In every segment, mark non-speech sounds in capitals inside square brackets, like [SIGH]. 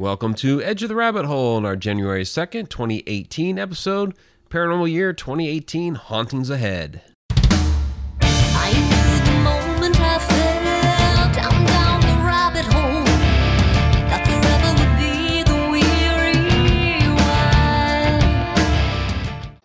Welcome to Edge of the Rabbit Hole on our January 2nd, 2018 episode, Paranormal Year 2018 Hauntings Ahead. I knew the moment I fell down, down the rabbit hole that forever would be the weary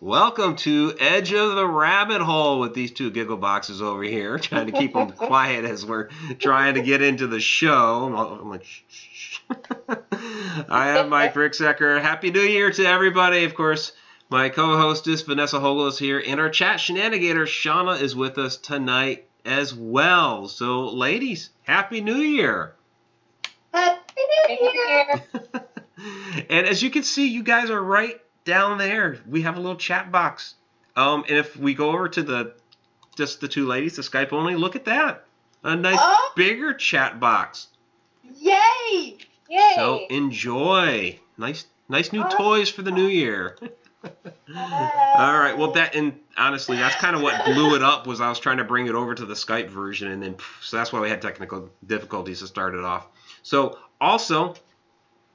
one. Welcome to Edge of the Rabbit Hole with these two giggle boxes over here, trying to keep them [LAUGHS] quiet as we're trying to get into the show. I'm, like, shh, shh, shh. [LAUGHS] I am Mike Ricksecker. Happy New Year to everybody. Of course, my co-hostess Vanessa Hogel is here, and our chat shenanigator Shauna is with us tonight as well. So, ladies, Happy New Year. Happy New Year! [LAUGHS] and as you can see, you guys are right down there. We have a little chat box. Um, and if we go over to the just the two ladies, the Skype only, look at that. A nice Oh. bigger chat box. Yay! Yay! So enjoy. Nice nice new Oh. toys for the new year. All right. Well, that and honestly, that's kind of what blew it up. Was I was trying to bring it over to the Skype version, and then so that's why we had technical difficulties to start it off. So also,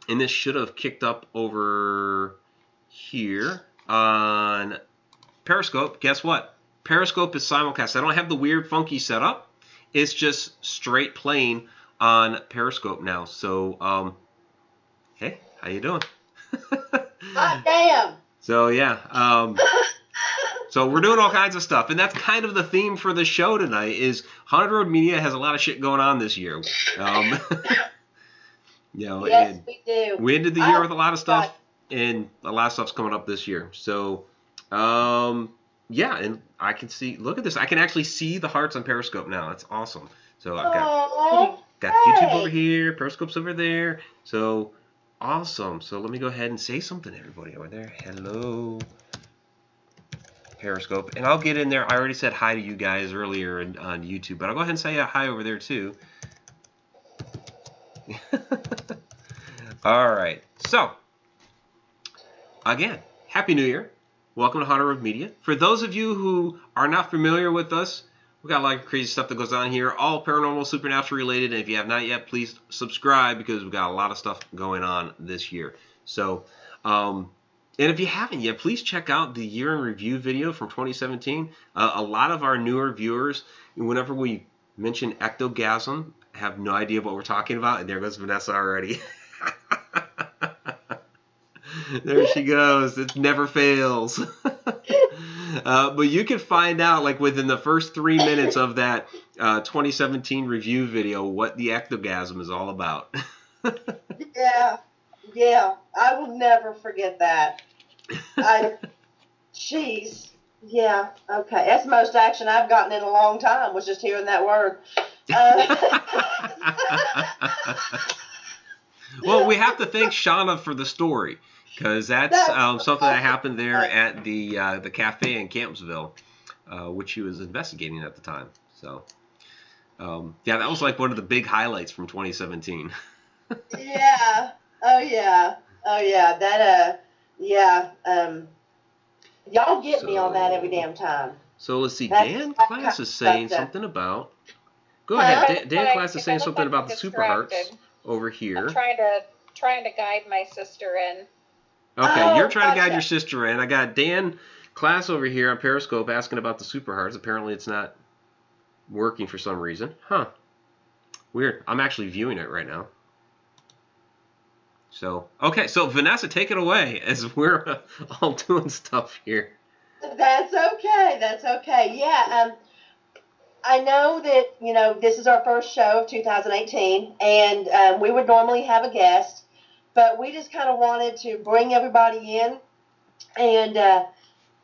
and this should have kicked up over here on Periscope. Guess what? Periscope is simulcast. I don't have the weird, funky setup. It's just straight playing on Periscope now. So, um, hey, how you doing? [LAUGHS] Hot damn! So yeah, um, [LAUGHS] so we're doing all kinds of stuff, and that's kind of the theme for the show tonight. Is Haunted Road Media has a lot of shit going on this year. Um, [LAUGHS] you know, yes, we do. we ended the year Oh, with a lot of stuff, God. and a lot of stuff's coming up this year. So, um, yeah, and I can see. Look at this. I can actually see the hearts on Periscope now. That's awesome. So I've got Aw, Got YouTube over here, Periscope's over there. So awesome. So let me go ahead and say something to everybody over there. Hello. Periscope. And I'll get in there. I already said hi to you guys earlier in, on YouTube, but I'll go ahead and say uh, hi over there too. [LAUGHS] All right. So, again, Happy New Year. Welcome to Haunted Road Media. For those of you who are not familiar with us, we got a lot of crazy stuff that goes on here, all paranormal, supernatural related. And if you have not yet, please subscribe because we've got a lot of stuff going on this year. So, um, and if you haven't yet, please check out the year in review video from 2017. Uh, a lot of our newer viewers, whenever we mention ectogasm, have no idea what we're talking about. And there goes Vanessa already. [LAUGHS] there she goes. It never fails. [LAUGHS] uh, but you can find out, like within the first three minutes of that uh, 2017 review video, what the ectogasm is all about. [LAUGHS] Yeah, yeah. I will never forget that. I, jeez. Yeah. Okay. That's the most action I've gotten in a long time. Was just hearing that word. Uh, [LAUGHS] [LAUGHS] well, we have to thank Shauna for the story because that's um, something that happened there at the uh, the cafe in Campsville, uh, which he was investigating at the time. So, um, yeah, that was like one of the big highlights from 2017. yeah. Oh yeah. Oh yeah. That uh. Yeah. Um. Y'all get me on that every damn time. So let's see. That's- Dan Class is saying something about. Go Huh? ahead. Dan, Dan Class is saying something like about the Super Hearts over here. I'm trying to trying to guide my sister in. Okay, Oh, you're trying to guide your sister in. I got Dan Class over here on Periscope asking about the Super Hearts. Apparently, it's not working for some reason. Huh. Weird. I'm actually viewing it right now. So, okay, so Vanessa, take it away [LAUGHS] as we're uh, all doing stuff here. That's okay. That's okay. Yeah. Um, I know that you know this is our first show of 2018, and um, we would normally have a guest, but we just kind of wanted to bring everybody in, and uh,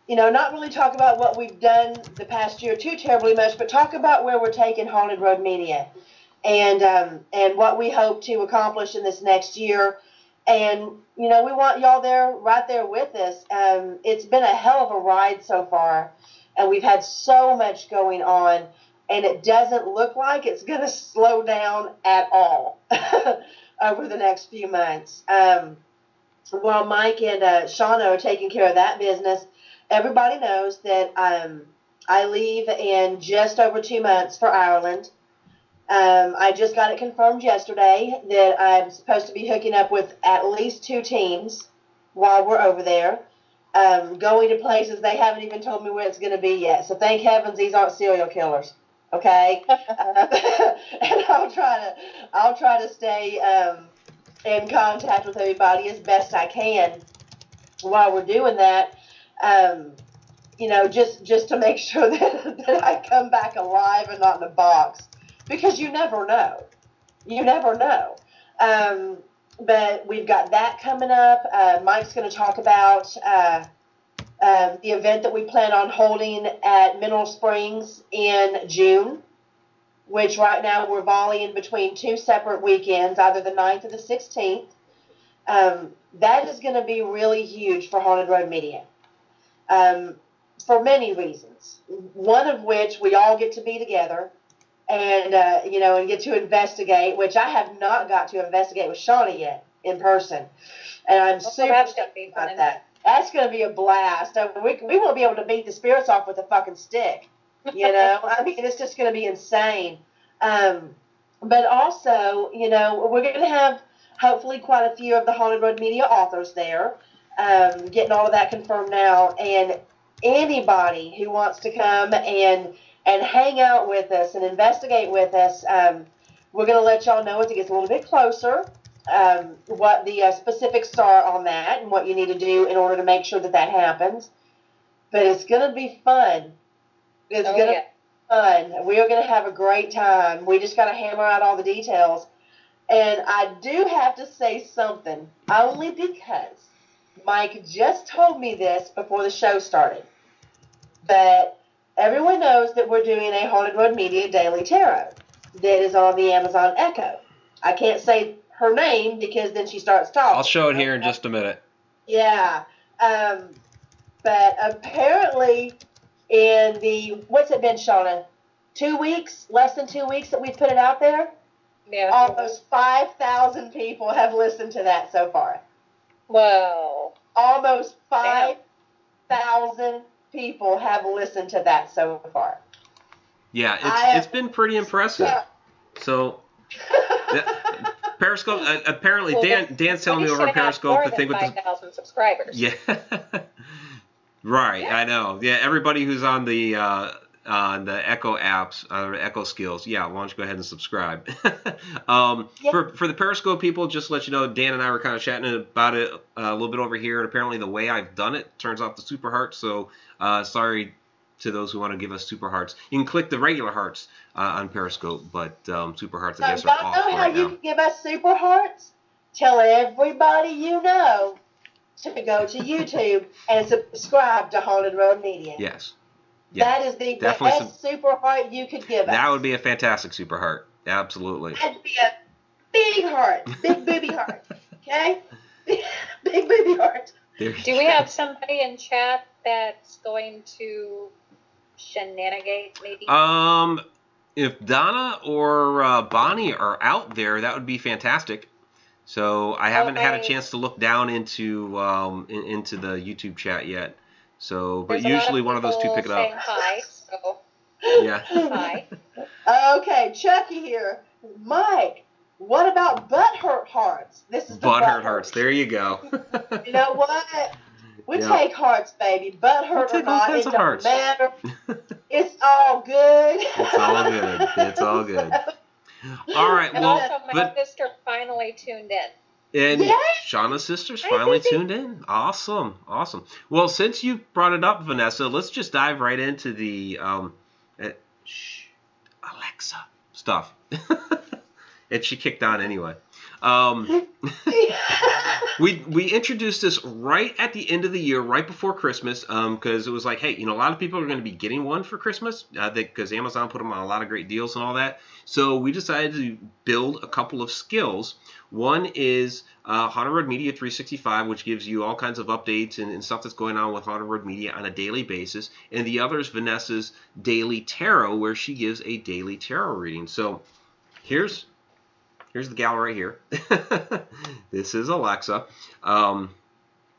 you know, not really talk about what we've done the past year too terribly much, but talk about where we're taking Haunted Road Media, and um, and what we hope to accomplish in this next year. And you know, we want y'all there, right there with us. Um, it's been a hell of a ride so far, and we've had so much going on, and it doesn't look like it's going [LAUGHS] to slow down at all [LAUGHS] over the next few months. Um, while Mike and uh, Shauna are taking care of that business, everybody knows that um, I leave in just over two months for Ireland. Um, I just got it confirmed yesterday that I'm supposed to be hooking up with at least two teams while we're over there. Um, going to places they haven't even told me where it's going to be yet. So thank heavens these aren't serial killers. Okay, [LAUGHS] and I'll try to I'll try to stay um, in contact with everybody as best I can while we're doing that. Um, you know, just just to make [LAUGHS] sure that, that I come back alive and not in a box, because you never know. You never know. Um, but we've got that coming up. Uh, Mike's going to talk about uh, um, the event that we plan on holding at Mineral Springs in June, which right now we're volleying between two separate weekends, either the 9th or the 16th. Um, that is going to be really huge for Haunted Road Media um, for many reasons. One of which we all get to be together and uh, you know and get to investigate, which I have not got to investigate with Shawnee yet in person, and I'm Well, super excited about that. That's going to be a blast. I mean, we we won't be able to beat the spirits off with a fucking stick. You know, [LAUGHS] I mean, it's just going to be insane. Um, but also, you know, we're going to have hopefully quite a few of the Haunted Road Media authors there. Um, getting all of that confirmed now, and anybody who wants to come and and hang out with us and investigate with us, um, we're going to let y'all know as it gets a little bit closer um, what the uh, specifics are on that and what you need to do in order to make sure that that happens. But it's going to be fun. It's Oh, going to yeah. be fun. We are going to have a great time. We just got to hammer out all the details. And I do have to say something, only because Mike just told me this before the show started. But everyone knows that we're doing a Haunted Road Media Daily Tarot that is on the Amazon Echo. I can't say her name because then she starts talking. I'll show it here in just a minute. Yeah. Um, but apparently, in the what's it been, Shauna? Two weeks, less than two weeks that we've put it out there. Yeah. Almost five thousand people have listened to that so far. Whoa. Almost five thousand people have listened to that so far. Yeah, it's I- it's been pretty impressive. So [LAUGHS] that- Periscope. Uh, apparently, Well, Dan Dan's telling me over Periscope the thing with the 5,000 subscribers. yeah. [LAUGHS] right, I know. Yeah, everybody who's on the uh, on the Echo apps, uh, Echo Skills, yeah, why don't you go ahead and subscribe? [LAUGHS] um, Yeah. For for the Periscope people, just to let you know, Dan and I were kind of chatting about it uh, a little bit over here, and apparently the way I've done it turns off the super heart. So uh, sorry to those who want to give us super hearts. You can click the regular hearts uh, on Periscope, but um, super hearts I So guess y'all are off know how right you now. can give us super hearts? Tell everybody you know to go to YouTube and subscribe to Haunted Road Media. Yes. Yeah. That is the Definitely best super heart you could give us. That would be a fantastic super heart. Absolutely. That'd be a big heart, big booby heart. [LAUGHS] Okay, [LAUGHS] big booby heart. There- Do we have somebody in chat that's going to shenanigate maybe? Um, if Donna or uh, Bonnie are out there, that would be fantastic. So I haven't had a chance to look down into um in, into the YouTube chat yet. So, but There's a lot usually one of those two pick it up. Hi, so Yeah. [LAUGHS] hi. [LAUGHS] Okay, Chucky here. Mike, what about butt hurt hearts? This is the Butthurt hearts. There you go. [LAUGHS] You know what? We Yeah. take hearts, baby. Butthurt We'll or take all not, kinds it of don't hearts. matter. [LAUGHS] It's all good. it's all good. It's all good. [LAUGHS] All right. And Well, also, my but sister finally tuned in. And Yay! Shauna's sister's finally tuned in. Awesome, awesome. Well, since you brought it up, Vanessa, let's just dive right into the um, uh, shh, Alexa stuff. [LAUGHS] and she kicked on anyway. Um, [LAUGHS] [LAUGHS] we we introduced this right at the end of the year, right before Christmas, because it was like, hey, you know, a lot of people are going to be getting one for Christmas, uh, because Amazon put them on a lot of great deals and all that. So we decided to build a couple of skills. One is uh, Haunted Road Media 365, which gives you all kinds of updates and, and stuff that's going on with Haunted Road Media on a daily basis, and the other is Vanessa's Daily Tarot, where she gives a daily tarot reading. So here's here's the gal right here. [LAUGHS] this is Alexa. Um,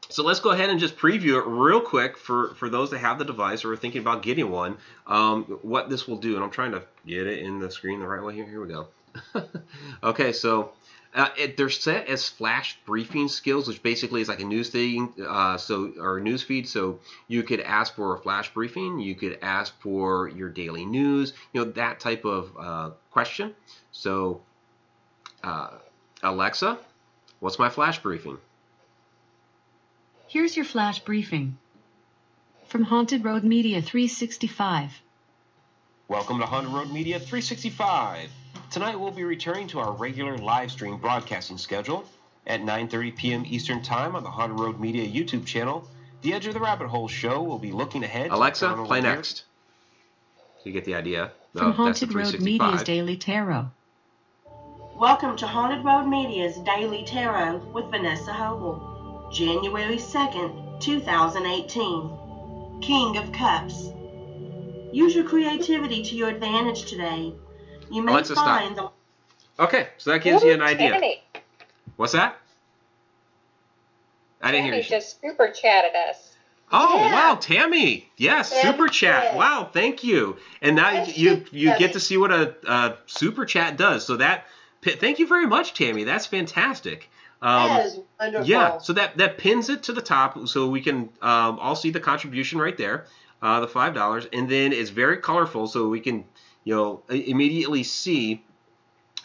So let's go ahead and just preview it real quick for, for those that have the device or are thinking about getting one. Um, what this will do, and I'm trying to get it in the screen the right way here. Here we go. [LAUGHS] okay, so uh, it, they're set as flash briefing skills, which basically is like a news thing, uh, so or news feed. So you could ask for a flash briefing, you could ask for your daily news, you know that type of uh, question. So uh, Alexa, what's my flash briefing? Here's your flash briefing. From Haunted Road Media 365. Welcome to Haunted Road Media 365. Tonight we'll be returning to our regular live stream broadcasting schedule at 9:30 p.m. Eastern Time on the Haunted Road Media YouTube channel. The Edge of the Rabbit Hole show will be looking ahead. Alexa, paranormal play events. next. You get the idea. From Oh, that's the Haunted Road Media's Daily Tarot. Welcome to Haunted Road Media's Daily Tarot with Vanessa Hobel. January 2nd, 2018. King of Cups. Use your creativity to your advantage today. You may Alexa, stop. find the Okay, so that gives you an Ooh, idea. Tammy. What's that? I didn't hear Tammy you. just super chatted us. Oh Yeah. wow, Tammy! Yes, Tammy super chat. did. Wow, thank you. And now Yes, you you Tammy. get to see what a, a super chat does. So that thank you very much, Tammy. That's fantastic. Um, that is wonderful. Yeah, so that that pins it to the top, so we can um, all see the contribution right there, uh, the five dollars, and then it's very colorful, so we can you know immediately see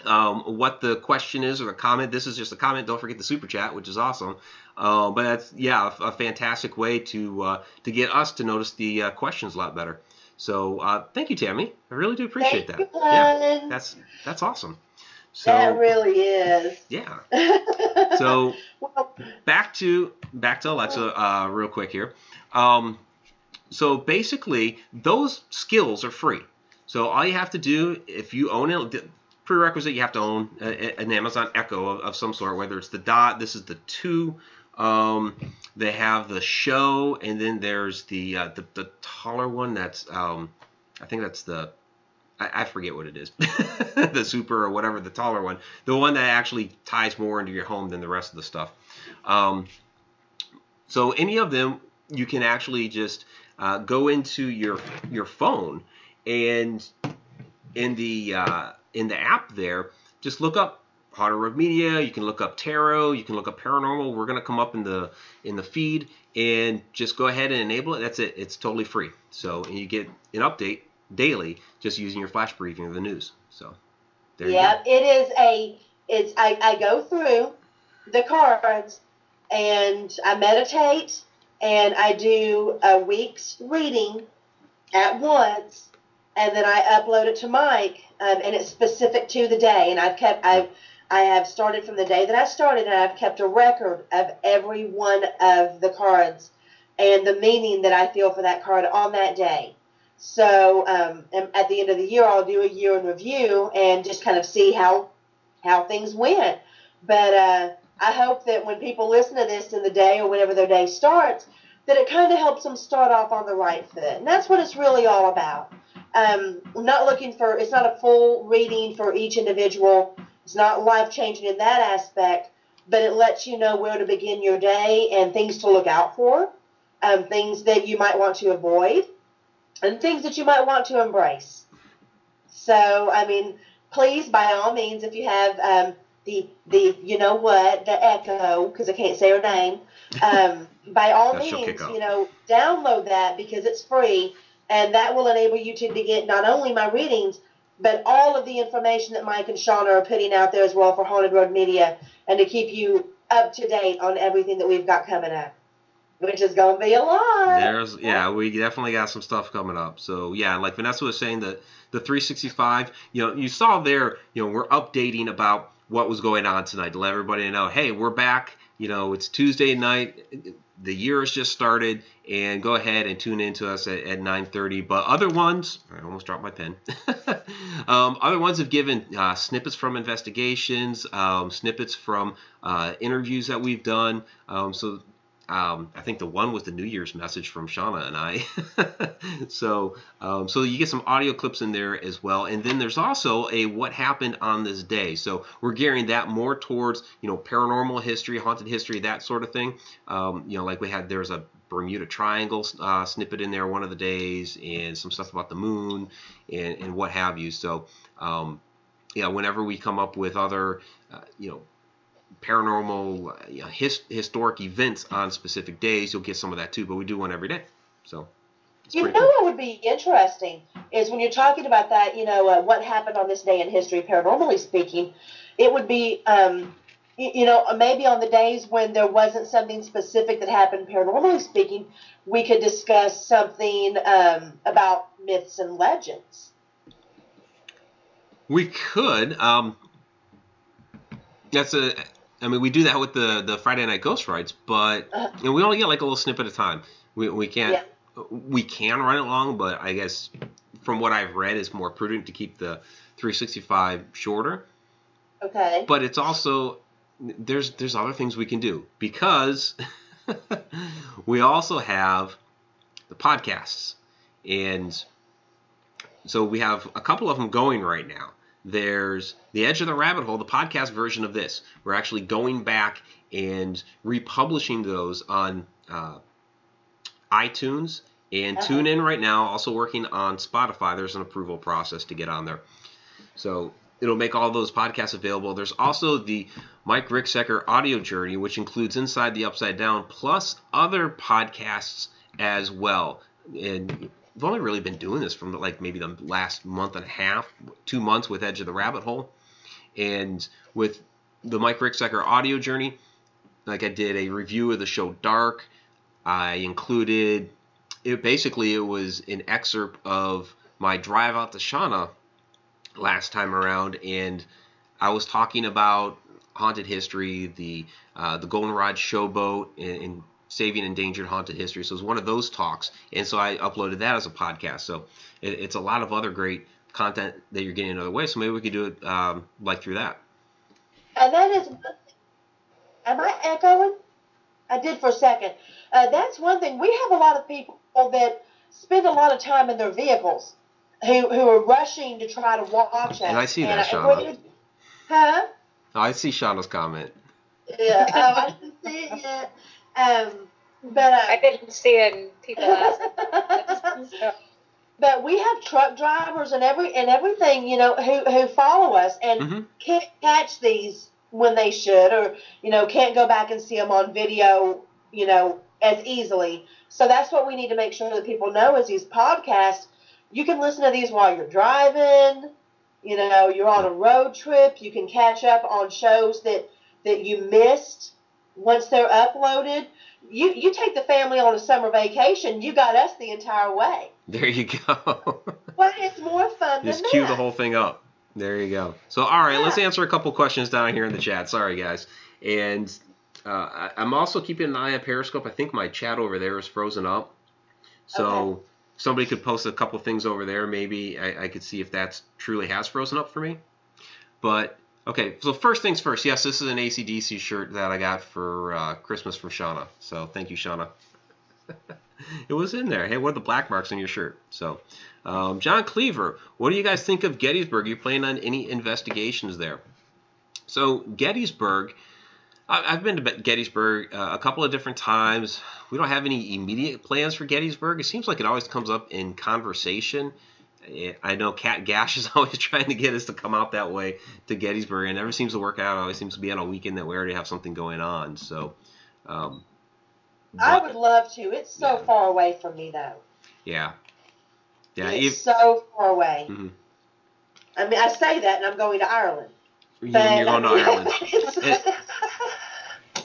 um, what the question is or the comment. This is just a comment. Don't forget the super chat, which is awesome. Uh, but that's yeah, a, a fantastic way to uh, to get us to notice the uh, questions a lot better. So uh, thank you, Tammy. I really do appreciate Thank that. you, Yeah, that's that's awesome. So that really is. yeah. [LAUGHS] So well, back to back to Alexa uh, real quick here. Um, so basically, those skills are free. So all you have to do, if you own it, prerequisite you have to own an Amazon Echo of, of some sort, whether it's the Dot, this is the two. Um, they have the Show, and then there's the uh, the, the taller one. That's um, I think that's the I, I forget what it is, [LAUGHS] the Super or whatever, the taller one, the one that actually ties more into your home than the rest of the stuff. Um, so any of them, you can actually just uh, go into your your phone and in the uh, in the app there, just look up Haunted Road Media. You can look up tarot. You can look up paranormal. We're gonna come up in the in the feed and just go ahead and enable it. That's it. It's totally free. So and you get an update daily just using your flash briefing of the news. So there you yeah, it is a. It's I, I go through the cards and I meditate and I do a week's reading at once and then I upload it to Mike um, and it's specific to the day and I've kept I've I have started from the day that I started and I've kept a record of every one of the cards and the meaning that I feel for that card on that day. So um, at the end of the year, I'll do a year in review and just kind of see how how things went. But uh, I hope that when people listen to this in the day or whenever their day starts, that it kind of helps them start off on the right foot. And that's what it's really all about. Um, I'm not looking for it's not a full reading for each individual. It's not life changing in that aspect, but it lets you know where to begin your day and things to look out for, um, things that you might want to avoid and things that you might want to embrace. So, I mean, please, by all means, if you have um, the the you know what the Echo, because I can't say her name, um, [LAUGHS] by all means, you know, download that because it's free, and that will enable you to, to get not only my readings, but all of the information that Mike and Shauna are putting out there as well for Haunted Road Media, and to keep you up to date on everything that we've got coming up, which is to be a lot. There's yeah, we definitely got some stuff coming up. So yeah, like Vanessa was saying that the 365, you know, you saw there, you know, we're updating about what was going on tonight to let everybody know, hey, we're back. You know, it's Tuesday night. The year has just started, and go ahead and tune into us at, at 9:30. But other ones, I almost dropped my pen. [LAUGHS] um, other ones have given uh, snippets from investigations, um, snippets from uh, interviews that we've done. Um, so Um, I think the one was the New Year's message from Shauna and I. [LAUGHS] so um, so you get some audio clips in there as well, and then there's also a what happened on this day. So we're gearing that more towards you know paranormal history, haunted history, that sort of thing. Um, you know, like we had there's a Bermuda Triangle uh, snippet in there one of the days, and some stuff about the moon and, and what have you. So, um, yeah, whenever we come up with other, uh, you know, paranormal, uh, you know, his, historic events on specific days, you'll get some of that too. But we do one every day, so. You know cool. what would be interesting is when you're talking about that, you know, uh, what happened on this day in history, paranormally speaking, it would be, um, y- you know, maybe on the days when there wasn't something specific that happened paranormally speaking, we could discuss something um, about myths and legends. We could. Um, that's a. I mean, we do that with the the Friday Night Ghost Rides, but uh. you know, we only get like a little snippet at a time. We we can't. We can run it long, but I guess from what I've read, it's more prudent to keep the 365 shorter. Okay. But it's also there's there's other things we can do because [LAUGHS] we also have the podcasts and so we have a couple of them going right now. There's the Edge of the Rabbit Hole, the podcast version of this. We're actually going back and republishing those on uh, iTunes and Uh-oh. TuneIn right now. Also working on Spotify. There's an approval process to get on there. So it'll make all those podcasts available. There's also the Mike Ricksecker audio journey, which includes Inside the Upside Down, plus other podcasts as well. And we've only really been doing this from like maybe the last month and a half, two months with Edge of the Rabbit Hole. And with the Mike Ricksecker audio journey, like I did a review of the show Dark. I included it basically it was an excerpt of my drive out to Shauna last time around, and I was talking about haunted history, the uh, the Goldenrod Showboat, and, and saving endangered haunted history. So it was one of those talks, and so I uploaded that as a podcast. So it, it's a lot of other great content that you're getting another way. So maybe we could do it um, like through that. And that is, am I echoing? I did for a second. Uh, that's one thing. We have a lot of people that spend a lot of time in their vehicles who, who are rushing to try to watch us. And I see that, And Shauna. Huh? I see Shauna's comment. Yeah. Oh, I didn't see it yet. Um, but uh, I didn't see it in people asked. So, but we have truck drivers and every and everything, you know, who who follow us and Mhm. can't catch these when they should, or you know, can't go back and see them on video, you know, as easily. So that's what we need to make sure that people know is these podcasts. You can listen to these while you're driving. You know, you're on a road trip. You can catch up on shows that that you missed once they're uploaded. You you take the family on a summer vacation. You got us the entire way. There you go. [LAUGHS] But it's more fun Just than cue that. the whole thing up. There you go. So, all right, let's answer a couple questions down here in the chat. Sorry, guys. And uh, I- I'm also keeping an eye on Periscope. I think my chat over there is frozen up. So Okay. somebody could post a couple things over there. Maybe I, I could see if that's truly has frozen up for me. But okay, so first things first. Yes, this is an ACDC shirt that I got for uh, Christmas from Shauna. So thank you, Shauna. [LAUGHS] it was in there. Hey, what are the black marks on your shirt? So, um, John Cleaver, what do you guys think of Gettysburg? Are you planning on any investigations there? So, Gettysburg, I- I've been to Gettysburg uh, a couple of different times. We don't have any immediate plans for Gettysburg. It seems like it always comes up in conversation. Eh, I know Cat Gash is [LAUGHS] always trying to get us to come out that way to Gettysburg, and it never seems to work out. It always seems to be on a weekend that we already have something going on. So, um, I would love to. It's so Yeah. far away from me, though. yeah, yeah. it's if- so far away. Mhm. I mean, I say that, and I'm going to Ireland. you- But, you're going to [LAUGHS] Ireland. It- [LAUGHS]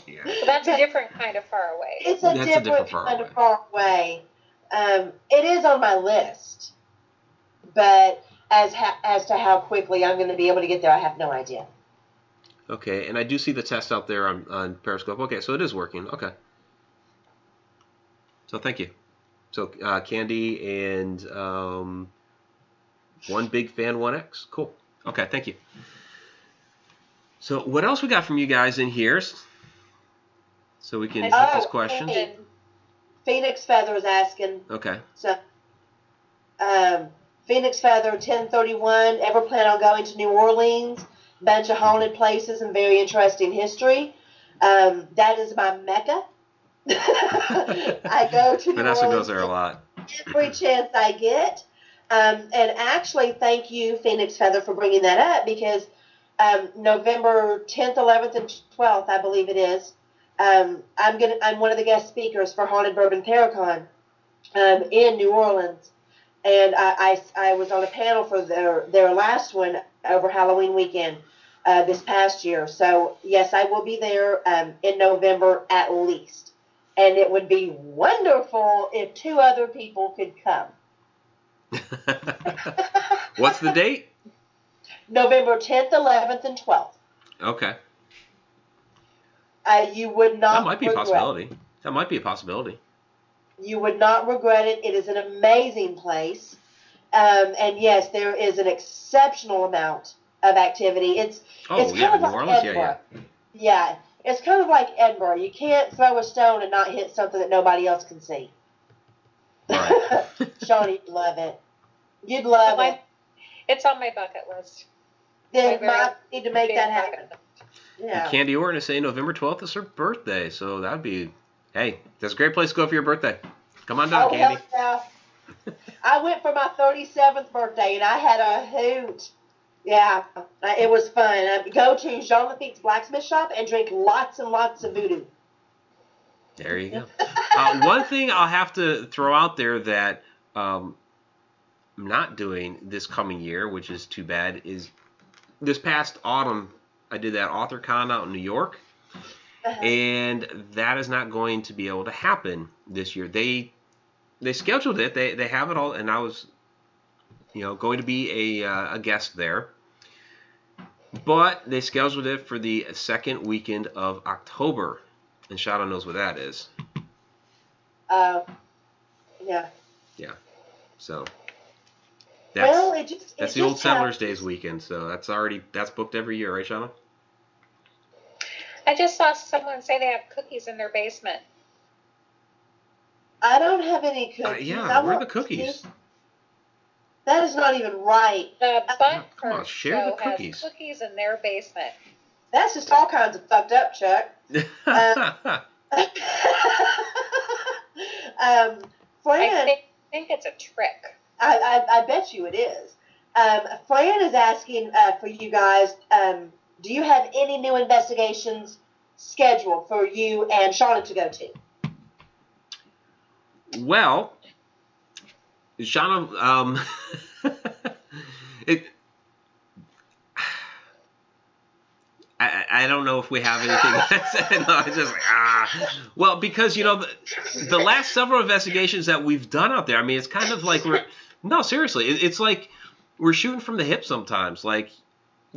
Yeah. but that's a different kind of far away. it's a That's a different, different far kind away. of far away. Um, it is on my list, but as ha- as to how quickly I'm going to be able to get there, I have no idea. Okay, and I do see the test out there on, on Periscope. Okay, so it is working. Okay. So thank you. So uh, Candy and um, one big fan, one X. Cool. Okay, thank you. So what else we got from you guys in here? So we can I get Oh, this question. Phoenix Feather is asking. Okay. So, um, Phoenix Feather, 1031. Ever plan on going to New Orleans? Bunch of haunted places and very interesting history. Um, that is my mecca. [LAUGHS] I go to New Vanessa Orleans goes there a lot. every chance I get. Um, and actually, thank you, Phoenix Feather, for bringing that up because um, November 10th, 11th, and 12th, I believe it is. Um, I'm gonna. I'm one of the guest speakers for Haunted Bourbon Theracon um, in New Orleans, and I, I, I was on a panel for their their last one over Halloween weekend uh, this past year. So yes, I will be there um, in November at least, and it would be wonderful if two other people could come. [LAUGHS] What's the date? November 10th, 11th, and 12th. Okay. Uh, you would not That might be a possibility. That might be a possibility. You would not regret it. It is an amazing place. Um, and yes, there is an exceptional amount of activity. It's Oh it's kind yeah, of New like Orleans. Yeah, Edinburgh. yeah. Yeah, it's kind of like Edinburgh. You can't throw a stone and not hit something that nobody else can see. Right. [LAUGHS] Sean, you'd love it. You'd love my- it. it's on my bucket list. Then my very need to make that happen. list. Yeah. Candy Orton is saying November 12th is her birthday, so that'd be. Hey, that's a great place to go for your birthday. Come on down, Oh, Candy. yeah. I went for my 37th birthday and I had a hoot. Yeah, uh, it was fun. I go to Jean Lafitte's blacksmith shop and drink lots and lots of voodoo. There you go. [LAUGHS] uh, one thing I'll have to throw out there that um, I'm not doing this coming year, which is too bad, is this past autumn I did that author con out in New York, Uh-huh. and that is not going to be able to happen this year. They they scheduled it. They they have it all, and I was, you know, going to be a uh, a guest there. But they scheduled it for the second weekend of October, and Shadow knows what that is. Uh, yeah. Yeah. So that's well, it just that's the old Settlers. Days weekend. So that's already that's booked every year, right, Shadow? I just saw someone say they have cookies in their basement. I don't have any cookies. Uh, I yeah, where are the cookies? to. That is not even right. The Bun come on, share the show has cookies. cookies in their basement. That's just all kinds of fucked up, Chuck. [LAUGHS] Uh, [LAUGHS] um, I think, think it's a trick. I, I, I bet you it is. Um, Fran is asking uh, for you guys. Um, do you have any new investigations scheduled for you and Shauna to go to? well, Shadow, um, [LAUGHS] it. I, I I don't know if we have anything. [LAUGHS] no, it's just like ah. Well, because you know the, the last several investigations that we've done out there. I mean, it's kind of like we're no seriously. It, it's like we're shooting from the hip sometimes. Like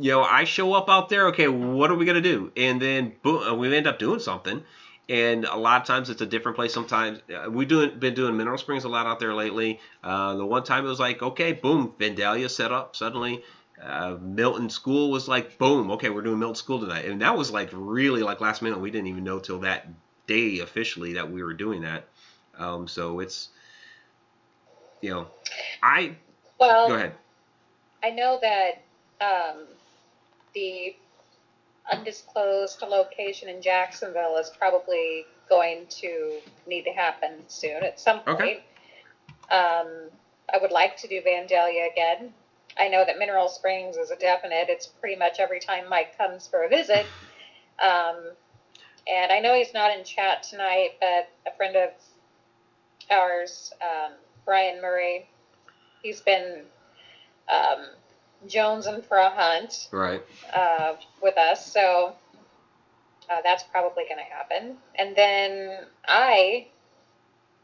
you know, I show up out there. Okay, what are we gonna do? And then boom, we end up doing something. And a lot of times it's a different place. Sometimes uh, we've doing, been doing Mineral Springs a lot out there lately. Uh, the one time it was like, okay, boom, Vandalia set up suddenly. Uh, Milton School was like, boom, okay, we're doing Milton School tonight, and that was like really like last minute. We didn't even know till that day officially that we were doing that. Um, so it's, you know, I Well, go ahead. I know that um, the undisclosed location in Jacksonville is probably going to need to happen soon at some point. Okay. Um, I would like to do Vandalia again. I know that Mineral Springs is a definite. It's pretty much every time Mike comes for a visit. Um, and I know he's not in chat tonight, but a friend of ours, um, Brian Murray, he's been um, jonesing for a hunt Right. uh, with us. So uh, that's probably going to happen. And then I,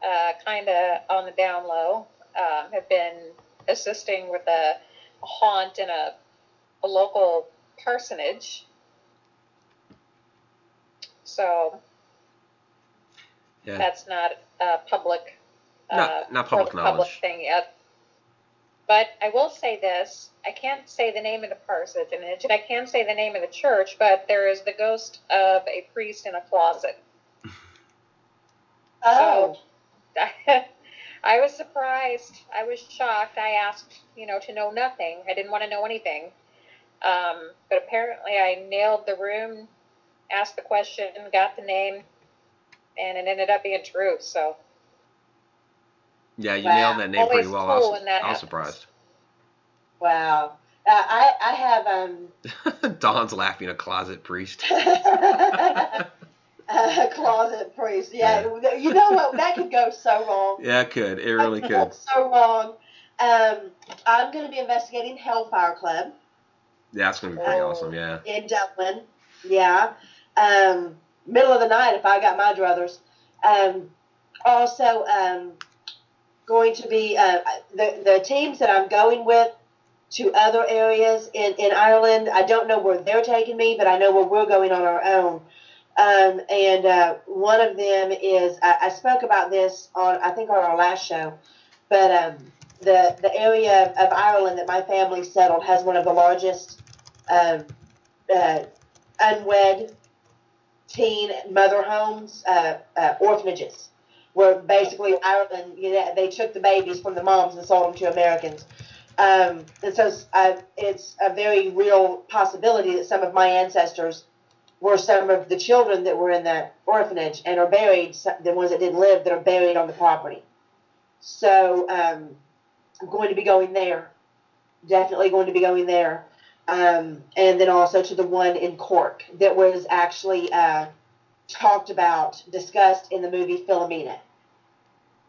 uh, kind of on the down low, um, have been assisting with a, a haunt in a, a local parsonage. So Yeah. that's not a public, uh, Not- not public public knowledge. thing yet. But I will say this: I can't say the name of the parsonage, and I can say the name of the church. But there is the ghost of a priest in a closet. Oh, [LAUGHS] I was surprised. I was shocked. I asked, you know, to know nothing. I didn't want to know anything. Um, but apparently, I nailed the room, asked the question, got the name, and it ended up being true. So Yeah, you Wow. nailed that name pretty well. I was, I was surprised. wow. Uh, I I have um [LAUGHS] Dawn's laughing a closet priest. [LAUGHS] a closet priest. Yeah, you know what? That could go so wrong. [LAUGHS] yeah, it could. It really could. So wrong. Um, I'm going to be investigating Hellfire Club. Yeah, that's gonna be pretty Oh. awesome. Yeah. in Dublin. Yeah. Um, middle of the night if I got my druthers. Um, also, um, going to be uh, the the teams that I'm going with to other areas in, in Ireland. I don't know where they're taking me, but I know where we're going on our own. Um, and uh, one of them is I, I spoke about this on I think on our last show, but um, the the area of Ireland that my family settled has one of the largest um, uh, unwed teen mother homes, uh, uh, orphanages, where basically Ireland, you know, they took the babies from the moms and sold them to Americans. Um, and so uh, it's a very real possibility that some of my ancestors were some of the children that were in that orphanage and are buried, the ones that didn't live that are buried on the property. So um, I'm going to be going there. Definitely going to be going there um, and then also to the one in Cork that was actually uh, talked about, discussed in the movie Philomena.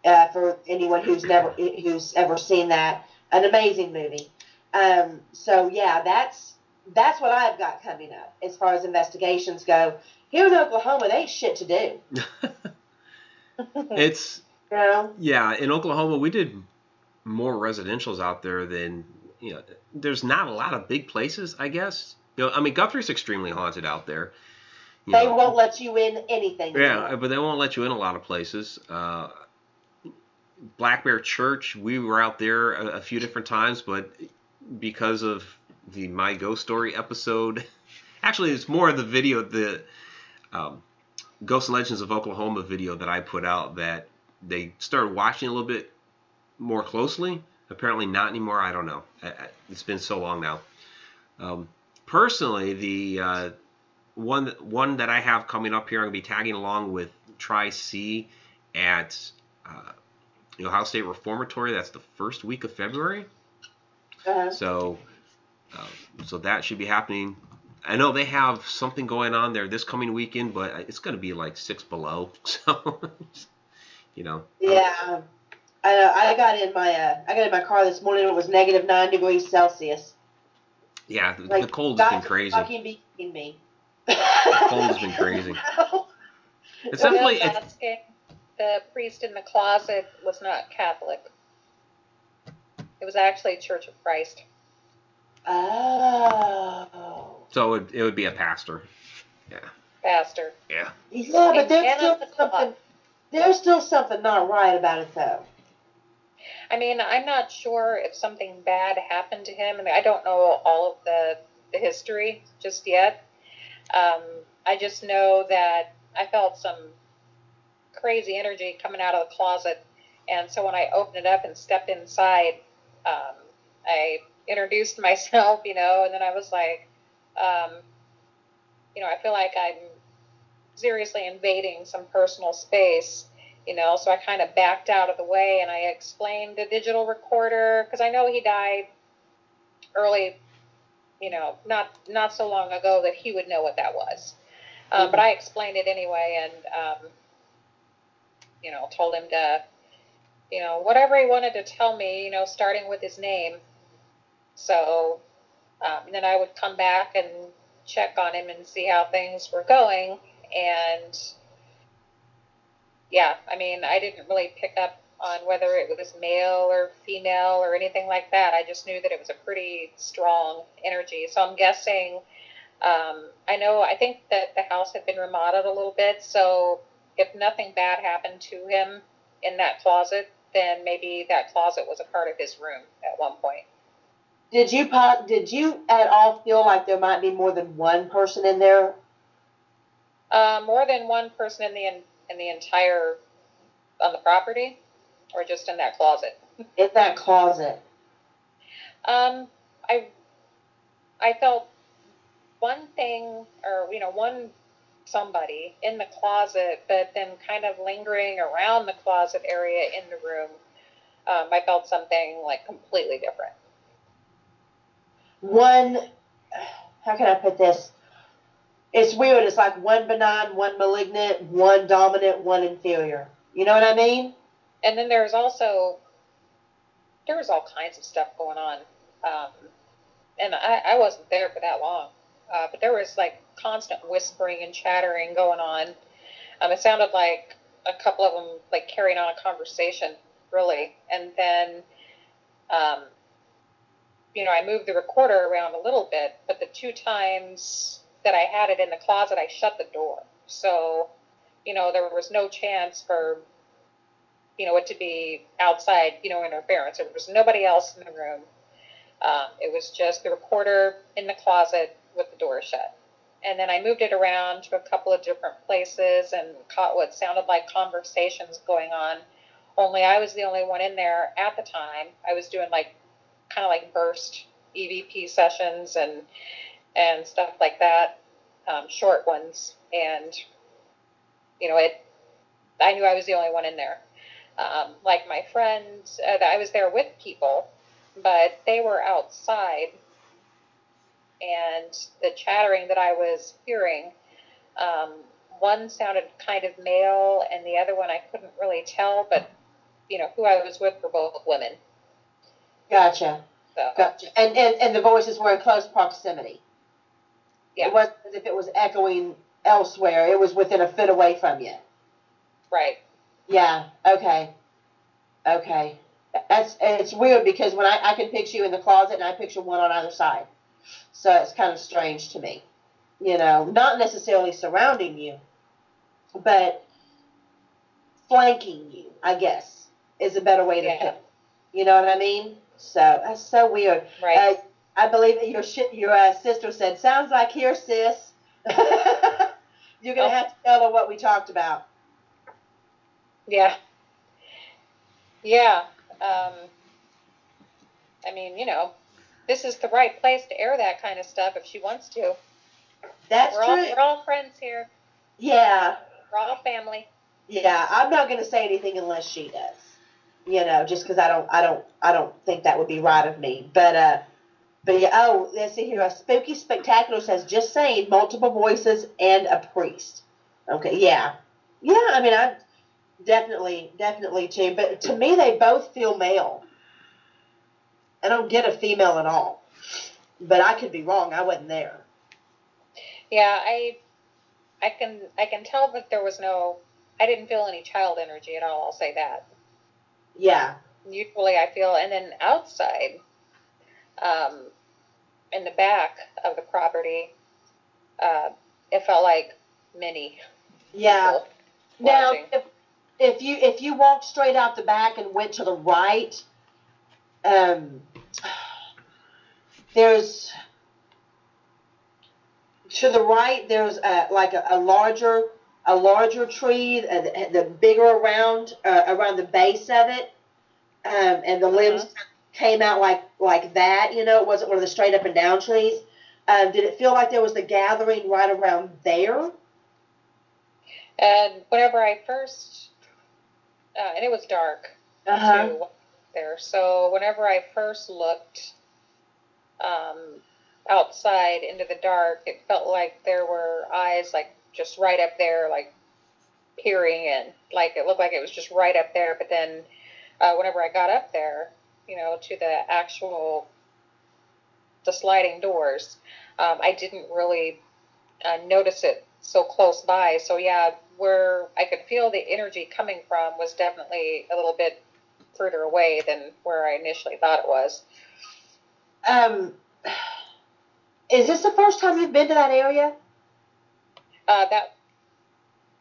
Uh, for anyone who's never who's ever seen that, an amazing movie. Um, so yeah, that's that's what I've got coming up as far as investigations go. Here in Oklahoma, they ain't shit to do. [LAUGHS] [LAUGHS] It's You know? yeah. In Oklahoma, we did more residentials out there than you know. There's not a lot of big places, I guess. You know, I mean, Guthrie's extremely haunted out there. you They know. won't let you in anything. Yeah, but they won't let you in a lot of places. Uh, Black Bear Church, we were out there a, a few different times, but because of the My Ghost Story episode, [LAUGHS] actually, it's more of the video, the um, Ghost and Legends of Oklahoma video that I put out that they started watching a little bit more closely. Apparently, not anymore. I don't know. It's been so long now. Um, personally, the uh, one one that I have coming up here, I'm gonna be tagging along with Tri C at uh, Ohio State Reformatory. That's the first week of February. Uh-huh. So, um, so that should be happening. I know they have something going on there this coming weekend, but it's gonna be like six below. [LAUGHS] So, you know. Yeah. I. I got in my uh, I got in my car this morning. It was negative nine degrees Celsius. Yeah, the, Like, the cold's been crazy. Fucking me. The cold's been [LAUGHS] crazy. It's definitely it's, the priest in the closet was not Catholic. It was actually Church of Christ. Oh. so it, would, it would be a pastor. Yeah. Pastor. Yeah. Yeah, but there's And still the something. There's still something not right about it, though. I mean, I'm not sure if something bad happened to him, and I don't know all of the, the history just yet. Um, I just know that I felt some crazy energy coming out of the closet, and so when I opened it up and stepped inside, um, I introduced [LAUGHS] myself, you know, and then I was like, um, you know, I feel like I'm seriously invading some personal space you know so i kind of backed out of the way and i explained the digital recorder because i know he died early you know not not so long ago that he would know what that was. Um, but i explained it anyway and um, you know told him to you know whatever he wanted to tell me you know starting with his name so um, then i would come back and check on him and see how things were going and yeah, I mean, I didn't really pick up on whether it was male or female or anything like that. I just knew that it was a pretty strong energy. So I'm guessing, um, I know, I think that the house had been remodeled a little bit. So if nothing bad happened to him in that closet, then maybe that closet was a part of his room at one point. Did you Did you at all feel like there might be more than one person in there? Uh, more than one person in the in the entire on the property, or just in that closet? [LAUGHS] In that closet. Um, I I felt one thing, or you know, one somebody in the closet, but then kind of lingering around the closet area in the room. Um, I felt something like completely different. One, how can I put this? It's weird. It's like one benign, one malignant, one dominant, one inferior. You know what I mean? And then there's also there was all kinds of stuff going on, um, and I, I wasn't there for that long, uh, but there was like constant whispering and chattering going on. Um, it sounded like a couple of them like carrying on a conversation, really, and then. Um, you know, I moved the recorder around a little bit, but the two times that I had it in the closet, I shut the door. So, you know, there was no chance for, you know, it to be outside, you know, interference. There was nobody else in the room. Um, it was just the recorder in the closet with the door shut. And then I moved it around to a couple of different places and caught what sounded like conversations going on. Only I was the only one in there at the time. I was doing like kind of like burst EVP sessions and and stuff like that, um, short ones. And you know, it. I knew I was the only one in there. Um, like my friends, uh, I was there with people, but they were outside, and the chattering that I was hearing. Um, one sounded kind of male, and the other one I couldn't really tell, but you know who I was with were both women. Gotcha. So Gotcha. And, and, and the voices were in close proximity. Yeah. It wasn't as if it was echoing elsewhere. It was within a foot away from you. right, Yeah. Okay. Okay. That's it's weird because when I, I can picture you in the closet and I picture one on either side. So it's kind of strange to me. You know, not necessarily surrounding you, but flanking you, I guess, is a better way to Yeah. put it. You know what I mean? So that's so weird. right. Uh, I believe that your shi your uh, sister said, "Sounds like here, sis." [LAUGHS] You're gonna Oh. have to tell her what we talked about. Yeah. Yeah. Um, I mean, you know, this is the right place to air that kind of stuff if she wants to. That's we're all true. we're all friends here. Yeah, We're all family. yeah. I'm not gonna say anything unless she does. You know, just because I don't, I don't, I don't think that would be right of me. But uh, but yeah. Oh, let's see here. A spooky spectacular says, "Just saying, multiple voices and a priest." Okay. Yeah. Yeah. I mean, I definitely, definitely too. But to me, they both feel male. I don't get a female at all. But I could be wrong. I wasn't there. Yeah, I I can I can tell that there was no I didn't feel any child energy at all, I'll say that. Yeah. Usually I feel and then outside, um, in the back of the property, uh, it felt like many Yeah. Now, if, if you if you walked straight out the back and went to the right, um, there's to the right there's a, like a, a larger a larger tree, uh, the, the bigger around uh, around the base of it, um, and the limbs came out like like that. You know, it wasn't one of the straight up and down trees. Um, did it feel like there was the gathering right around there? And whenever I first, uh, and it was dark Uh too there. So whenever I first looked um, outside into the dark, it felt like there were eyes like just right up there, like peering in. Like it looked like it was just right up there. But then uh, whenever I got up there, you know, to the actual the sliding doors, um, I didn't really uh, notice it so close by. So yeah, where I could feel the energy coming from was definitely a little bit further away than where I initially thought it was. Um, is this the first time you've been to that area? Uh, that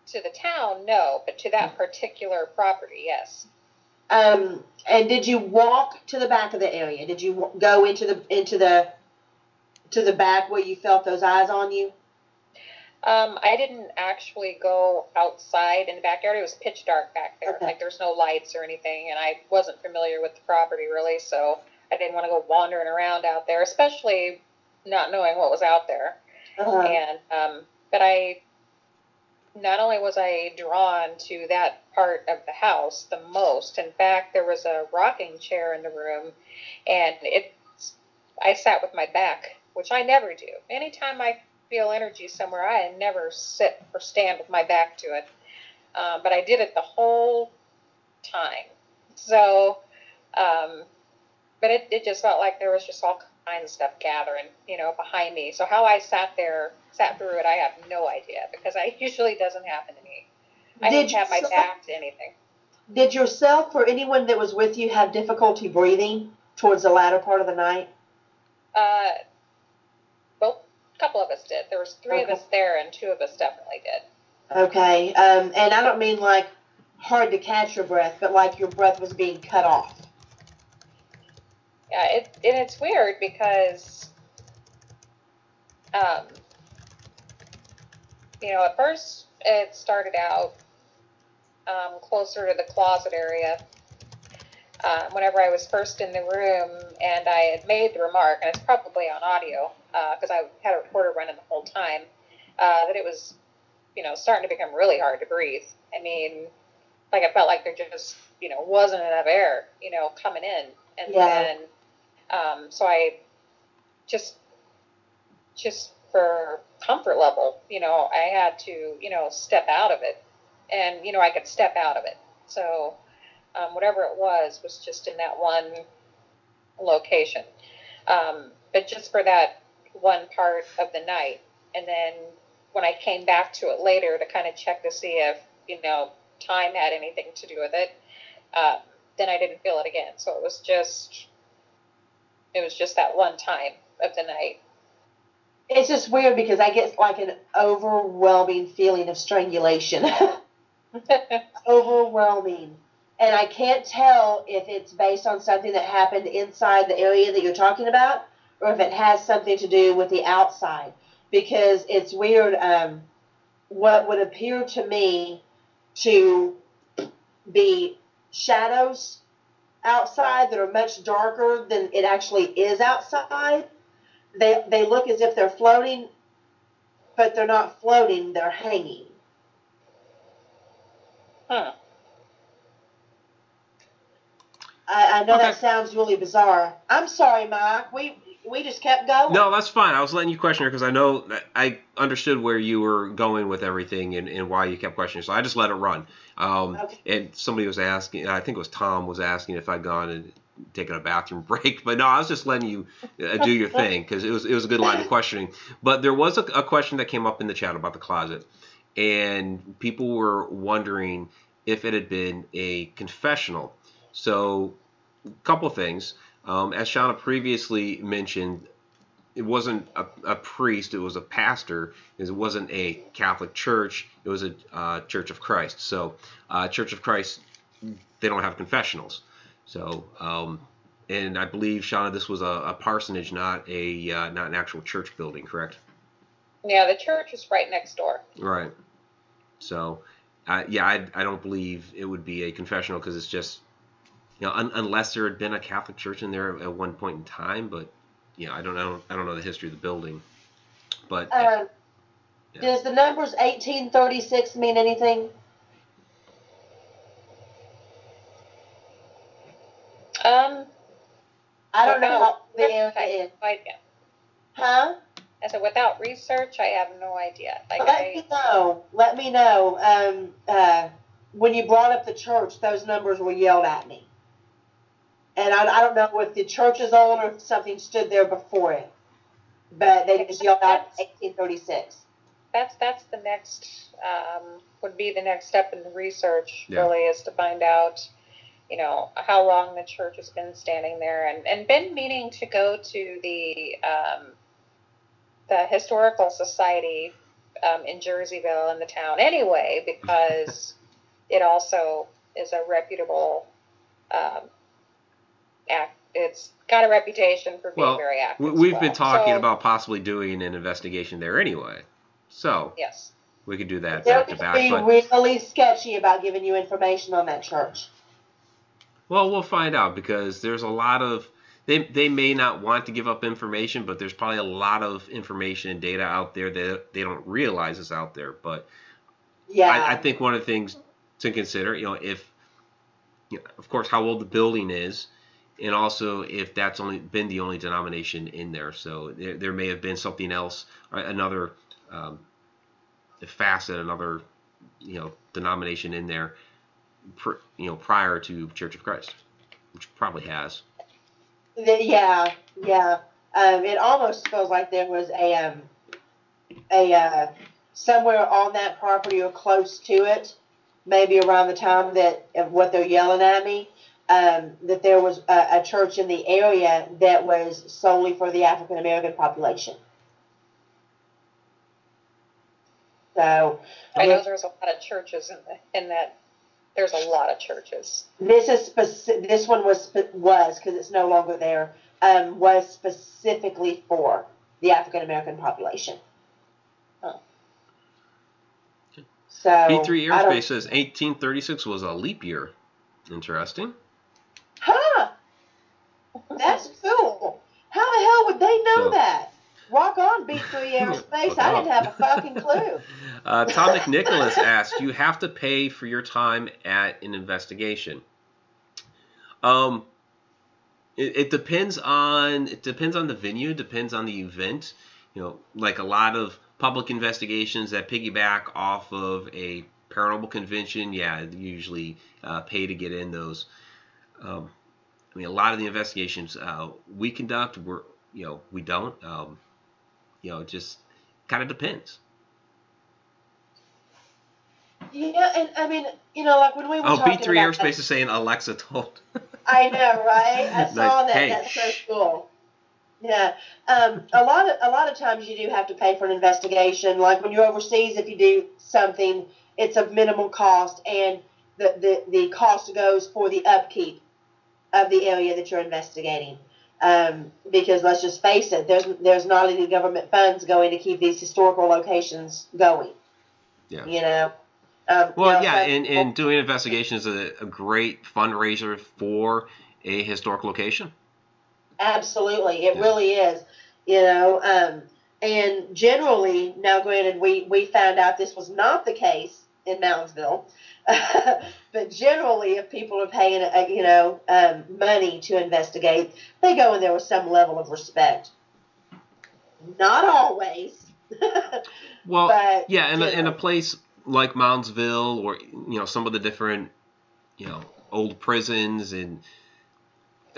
to the town, no, but to that particular property, yes. Um, and did you walk to the back of the area? Did you go into the into the to the back where you felt those eyes on you? Um, I didn't actually go outside in the backyard. It was pitch dark back there. Okay. Like there's no lights or anything, and I wasn't familiar with the property really, so I didn't want to go wandering around out there, especially not knowing what was out there. Uh-huh. And um, but I not only was I drawn to that part of the house the most. In fact, there was a rocking chair in the room, and it I sat with my back, which I never do. Anytime I feel energy somewhere, I never sit or stand with my back to it. Um, but I did it the whole time. So, um, but it, it just felt like there was just all kinds of stuff gathering, you know, behind me. So how I sat there, sat through it, I have no idea because I [LAUGHS] usually doesn't happen to me. I Did didn't have my back to anything. Did yourself or anyone that was with you have difficulty breathing towards the latter part of the night? Uh, both, a couple of us did. There was three of us there, and two of us definitely did. Okay. Um, and I don't mean like hard to catch your breath, but like your breath was being cut off. Yeah, it and it's weird because, um, you know, at first it started out um, closer to the closet area. Um, whenever I was first in the room, and I had made the remark, and it's probably on audio because I had a recorder running the whole time, uh, that it was, you know, starting to become really hard to breathe. I mean, like I felt like there just, you know, wasn't enough air, you know, coming in, and Yeah. then um, so I just, just for comfort level, you know, I had to, you know, step out of it, and you know, I could step out of it. So um, whatever it was was just in that one location. Um, but just for that one part of the night, and then when I came back to it later to kind of check to see if you know time had anything to do with it, uh, then I didn't feel it again. So it was just it was just that one time of the night. It's just weird because I get like an overwhelming feeling of strangulation. [LAUGHS] overwhelming. And I can't tell if it's based on something that happened inside the area that you're talking about or if it has something to do with the outside. Because it's weird. Um, what would appear to me to be shadows outside that are much darker than it actually is outside. They, they look as if they're floating, but they're not floating, they're hanging. huh. I, I know that sounds really bizarre. I'm sorry, Mike. We we just kept going. No, that's fine. I was letting you question her because I know I understood where you were going with everything and, and why you kept questioning. So I just let it run. Um, Okay. And somebody was asking, I think it was Tom was asking if I'd gone and taken a bathroom [LAUGHS] break. But no, I was just letting you uh, do your thing because it was it was a good line of questioning. But there was a, a question that came up in the chat about the closet, and people were wondering if it had been a confessional. So, a couple things. Um, as Shauna previously mentioned, it wasn't a, a priest; it was a pastor. It wasn't a Catholic church; it was a uh, Church of Christ. So, uh, Church of Christ, they don't have confessionals. So, um, and I believe Shauna, this was a, a parsonage, not a uh, not an actual church building, correct? Yeah, the church is right next door. Right. So, uh, yeah, I, I don't believe it would be a confessional because it's just, you know, un, unless there had been a Catholic church in there at one point in time. But, you know, I don't know. I don't know the history of the building. But Um, Yeah. Does the numbers 1836 mean anything? Um, I don't know how the I area have is. no idea. Huh? I said without research, I have no idea. Like Let I, me know. Let me know. Um, uh, when you brought up the church, those numbers were yelled at me. And I, I don't know if the church is old or if something stood there before it. But they just yelled out 1836. that's that's the next um, would be the next step in the research. Yeah. Really, is to find out, you know, how long the church has been standing there, and and been meaning to go to the um, the historical society um, in Jerseyville in the town anyway because it also is a reputable. Um, act. It's got a reputation for being Well, very active. we, as we've well. been talking So- about possibly doing an investigation there anyway. So Yes. we could do that They'll back to just back. be But really sketchy about giving you information on that church. well, we'll find out because there's a lot of they they may not want to give up information, but there's probably a lot of information and data out there that they don't realize is out there. But Yeah. I, I think one of the things to consider, you know, if, you know, of course, how old the building is, and also if that's only been the only denomination in there. So there, there may have been something else, another um, facet, another, you know, denomination in there, you know, prior to Church of Christ, which probably has. Yeah, yeah. Um, it almost feels like there was a um, a uh, somewhere on that property or close to it, maybe around the time that of what they're yelling at me, um, that there was a, a church in the area that was solely for the African American population. So I know there's a lot of churches in, the, in that. There's a lot of churches. this is speci- this one was was because it's no longer there. Um, was specifically for the African American population. Oh. So B3 I don't- Airspace says 1836 was a leap year. Interesting. Huh. That's cool. How the hell would they know So- that? Rock on, B3 Aerospace. [LAUGHS] I didn't have a fucking clue. [LAUGHS] Uh, Tom McNicholas asked, "You have to pay for your time at an investigation." Um, it, it depends on it depends on the venue, depends on the event. You know, like a lot of public investigations that piggyback off of a paranormal convention, yeah, usually uh, pay to get in those. Um, I mean, a lot of the investigations uh, we conduct, we're you know we don't. Um, you know, it just kind of depends. Yeah, and I mean, you know, like when we were Oh, talking B3 about Airspace is saying Alexa told. [LAUGHS] I know, right? I saw Nice. that. Hey, That's so cool. Yeah. Um, a lot of a lot of times you do have to pay for an investigation. Like when you're overseas, if you do something, it's of minimal cost, and the, the, the cost goes for the upkeep of the area that you're investigating. Um, because let's just face it, there's there's not any government funds going to keep these historical locations going. Yeah. You know. Um, Well, you know, yeah, so- and, and doing investigations is a, a great fundraiser for a historic location. Absolutely, it Yeah. really is. You know, um, and generally, now granted, we we found out this was not the case in Moundsville, [LAUGHS] but generally, if people are paying, uh, you know, um, money to investigate, they go in there with some level of respect. Not always. [LAUGHS] Well, But, yeah, in a, in a place like Moundsville or you know some of the different you know old prisons and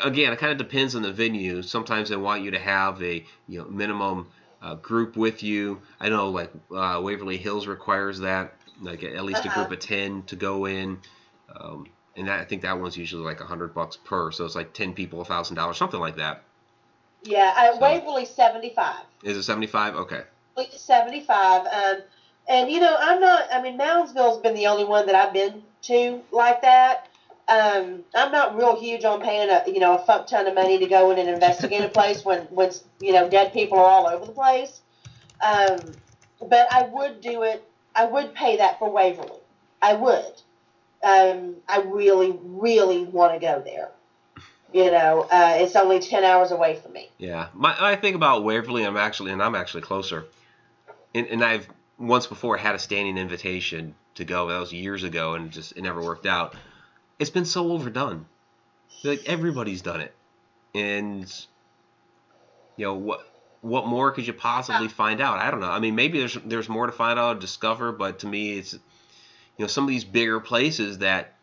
again it kind of depends on the venue. Sometimes they want you to have a you know minimum uh, group with you. I know like uh, Waverly Hills requires that like at least a Uh-huh. group of ten to go in. Um, and that, I think that one's usually like a hundred bucks per, so it's like ten people, a thousand dollars, something like that. yeah, uh, So- Waverly seventy five. Is it seventy five? Okay. Fleet 75. Um, and, you know, I'm not, I mean, Moundsville's been the only one that I've been to like that. Um, I'm not real huge on paying a, you know, a fuck ton of money to go in and investigate a place when, when, you know, dead people are all over the place. Um, but I would do it, I would pay that for Waverly. I would. Um, I really, really want to go there. You know, uh, it's only 10 hours away from me. Yeah, my I think about Waverly. I'm actually, and I'm actually closer. And, and I've once before had a standing invitation to go. That was years ago, and just it never worked out. It's been so overdone. Like everybody's done it, and you know what? What more could you possibly find out? I don't know. I mean, maybe there's there's more to find out, discover, but to me, it's you know some of these bigger places that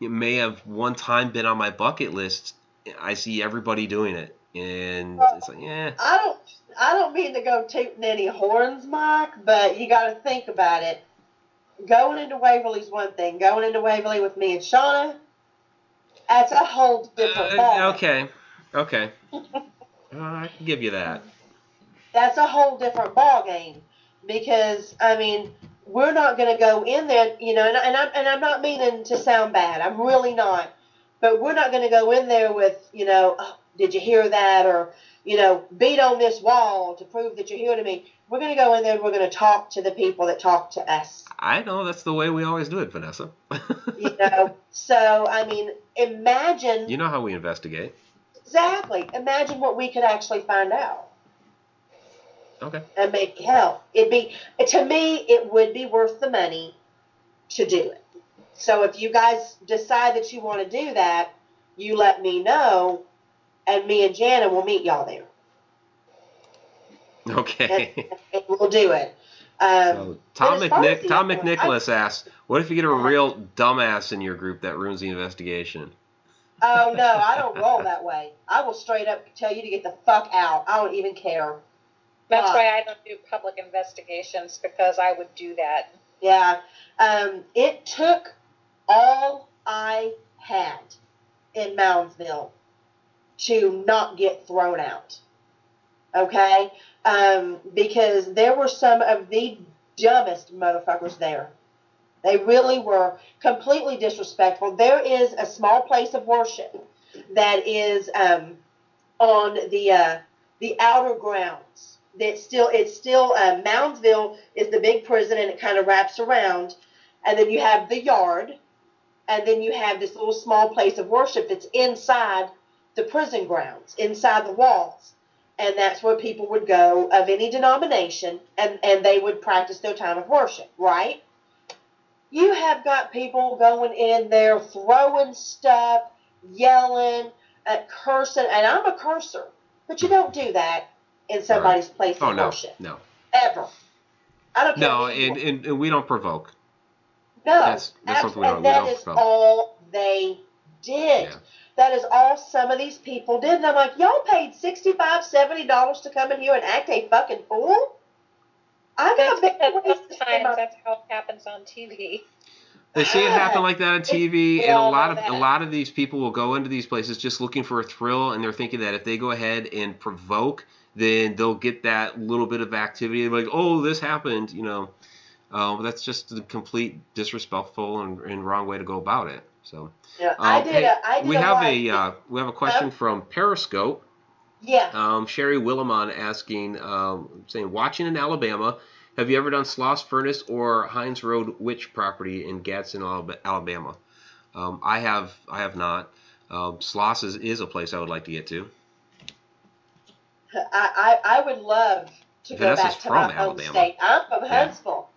may have one time been on my bucket list. I see everybody doing it, and it's like, yeah, I don't I don't mean to go tooting any horns, Mike, but you got to think about it. Going into Waverly's one thing. Going into Waverly with me and Shauna, that's a whole different Uh, ball. okay, okay, [LAUGHS] uh, I can give you that. That's a whole different ball game because I mean we're not going to go in there, you know, and, and I'm and I'm not meaning to sound bad. I'm really not, but we're not going to go in there with you know, oh, did you hear that or you know, beat on this wall to prove that you're here to me. we're going to go in there and we're going to talk to the people that talk to us. I know that's the way we always do it, Vanessa. [LAUGHS] You know, so I mean, imagine you know how we investigate. exactly. Imagine what we could actually find out Okay. and maybe help. It'd be to me, it would be worth the money to do it. So if you guys decide that you want to do that, you let me know, and me and Shauna will meet y'all there, Okay. and we'll do it. Um, So Tom But as far as McNick, Tom McNicholas asks, "What if you get a real dumbass in your group that ruins the investigation?" Oh no, I don't roll that way. I will straight up tell you to get the fuck out. I don't even care. That's God. why I don't do public investigations because I would do that. Yeah. Um, it took all I had in Moundsville to not get thrown out. Okay? Um, because there were some of the dumbest motherfuckers there. They really were completely disrespectful. There is a small place of worship that is um, on the uh, the outer grounds. That still it's still uh, Moundsville is the big prison and it kind of wraps around, and then you have the yard, and then you have this little small place of worship that's inside the prison grounds, inside the walls, and that's where people would go of any denomination, and and they would practice their time of worship, right? You have got people going in there throwing stuff, yelling, uh, cursing, and I'm a cursor, but you don't do that in somebody's place Oh of no, worship no, ever. I don't care. no, and, and, and we don't provoke. no, that's- that's something we and don't- we that don't is promote. all they did. Yeah. That is all some of these people did. And I'm like, y'all paid $65, $70 to come in here and act a fucking fool? I That's got better because ways to spend sometimes that's how it happens on TV. They see it happen like that on TV, We and a lot know of a lot of these people will go into these places just looking for a thrill, and they're thinking that if they go ahead and provoke, then they'll get that little bit of activity. Like, oh, this happened, you know. Um, that's just a complete disrespectful and, and wrong way to go about it. So Yeah, I um, did hey, a, I did we a have a uh, we have a question from Periscope. yeah. Um, Sherry Willimon asking, um, saying, watching in Alabama, have you ever done Sloss Furnace or Heinz Road Witch property in Gadsden, Alabama? Um, I have, I have not. Um, Sloss is, is a place I would like to get to. I, I, I would love to go Vanessa's back to my home state. I'm from Yeah. Huntsville.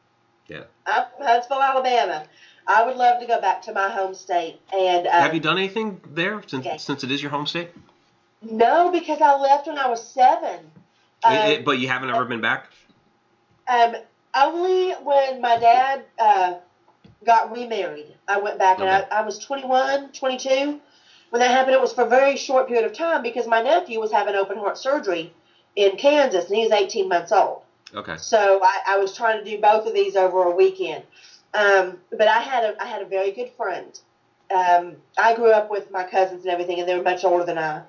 Yeah. I'm from Huntsville, Alabama. I would love to go back to my home state. And um, have you done anything there since, okay. since it is your home state? No, because I left when I was seven. It- Um, it- but you haven't ever been back? Um, only when my dad uh, got remarried, I went back, and I, I was 21, 22. When that happened, it was for a very short period of time because my nephew was having open heart surgery in Kansas, and he was 18 months old. Okay. So I, I was trying to do both of these over a weekend. Um, but I had a I had a very good friend. Um, I grew up with my cousins and everything, and they were much older than I.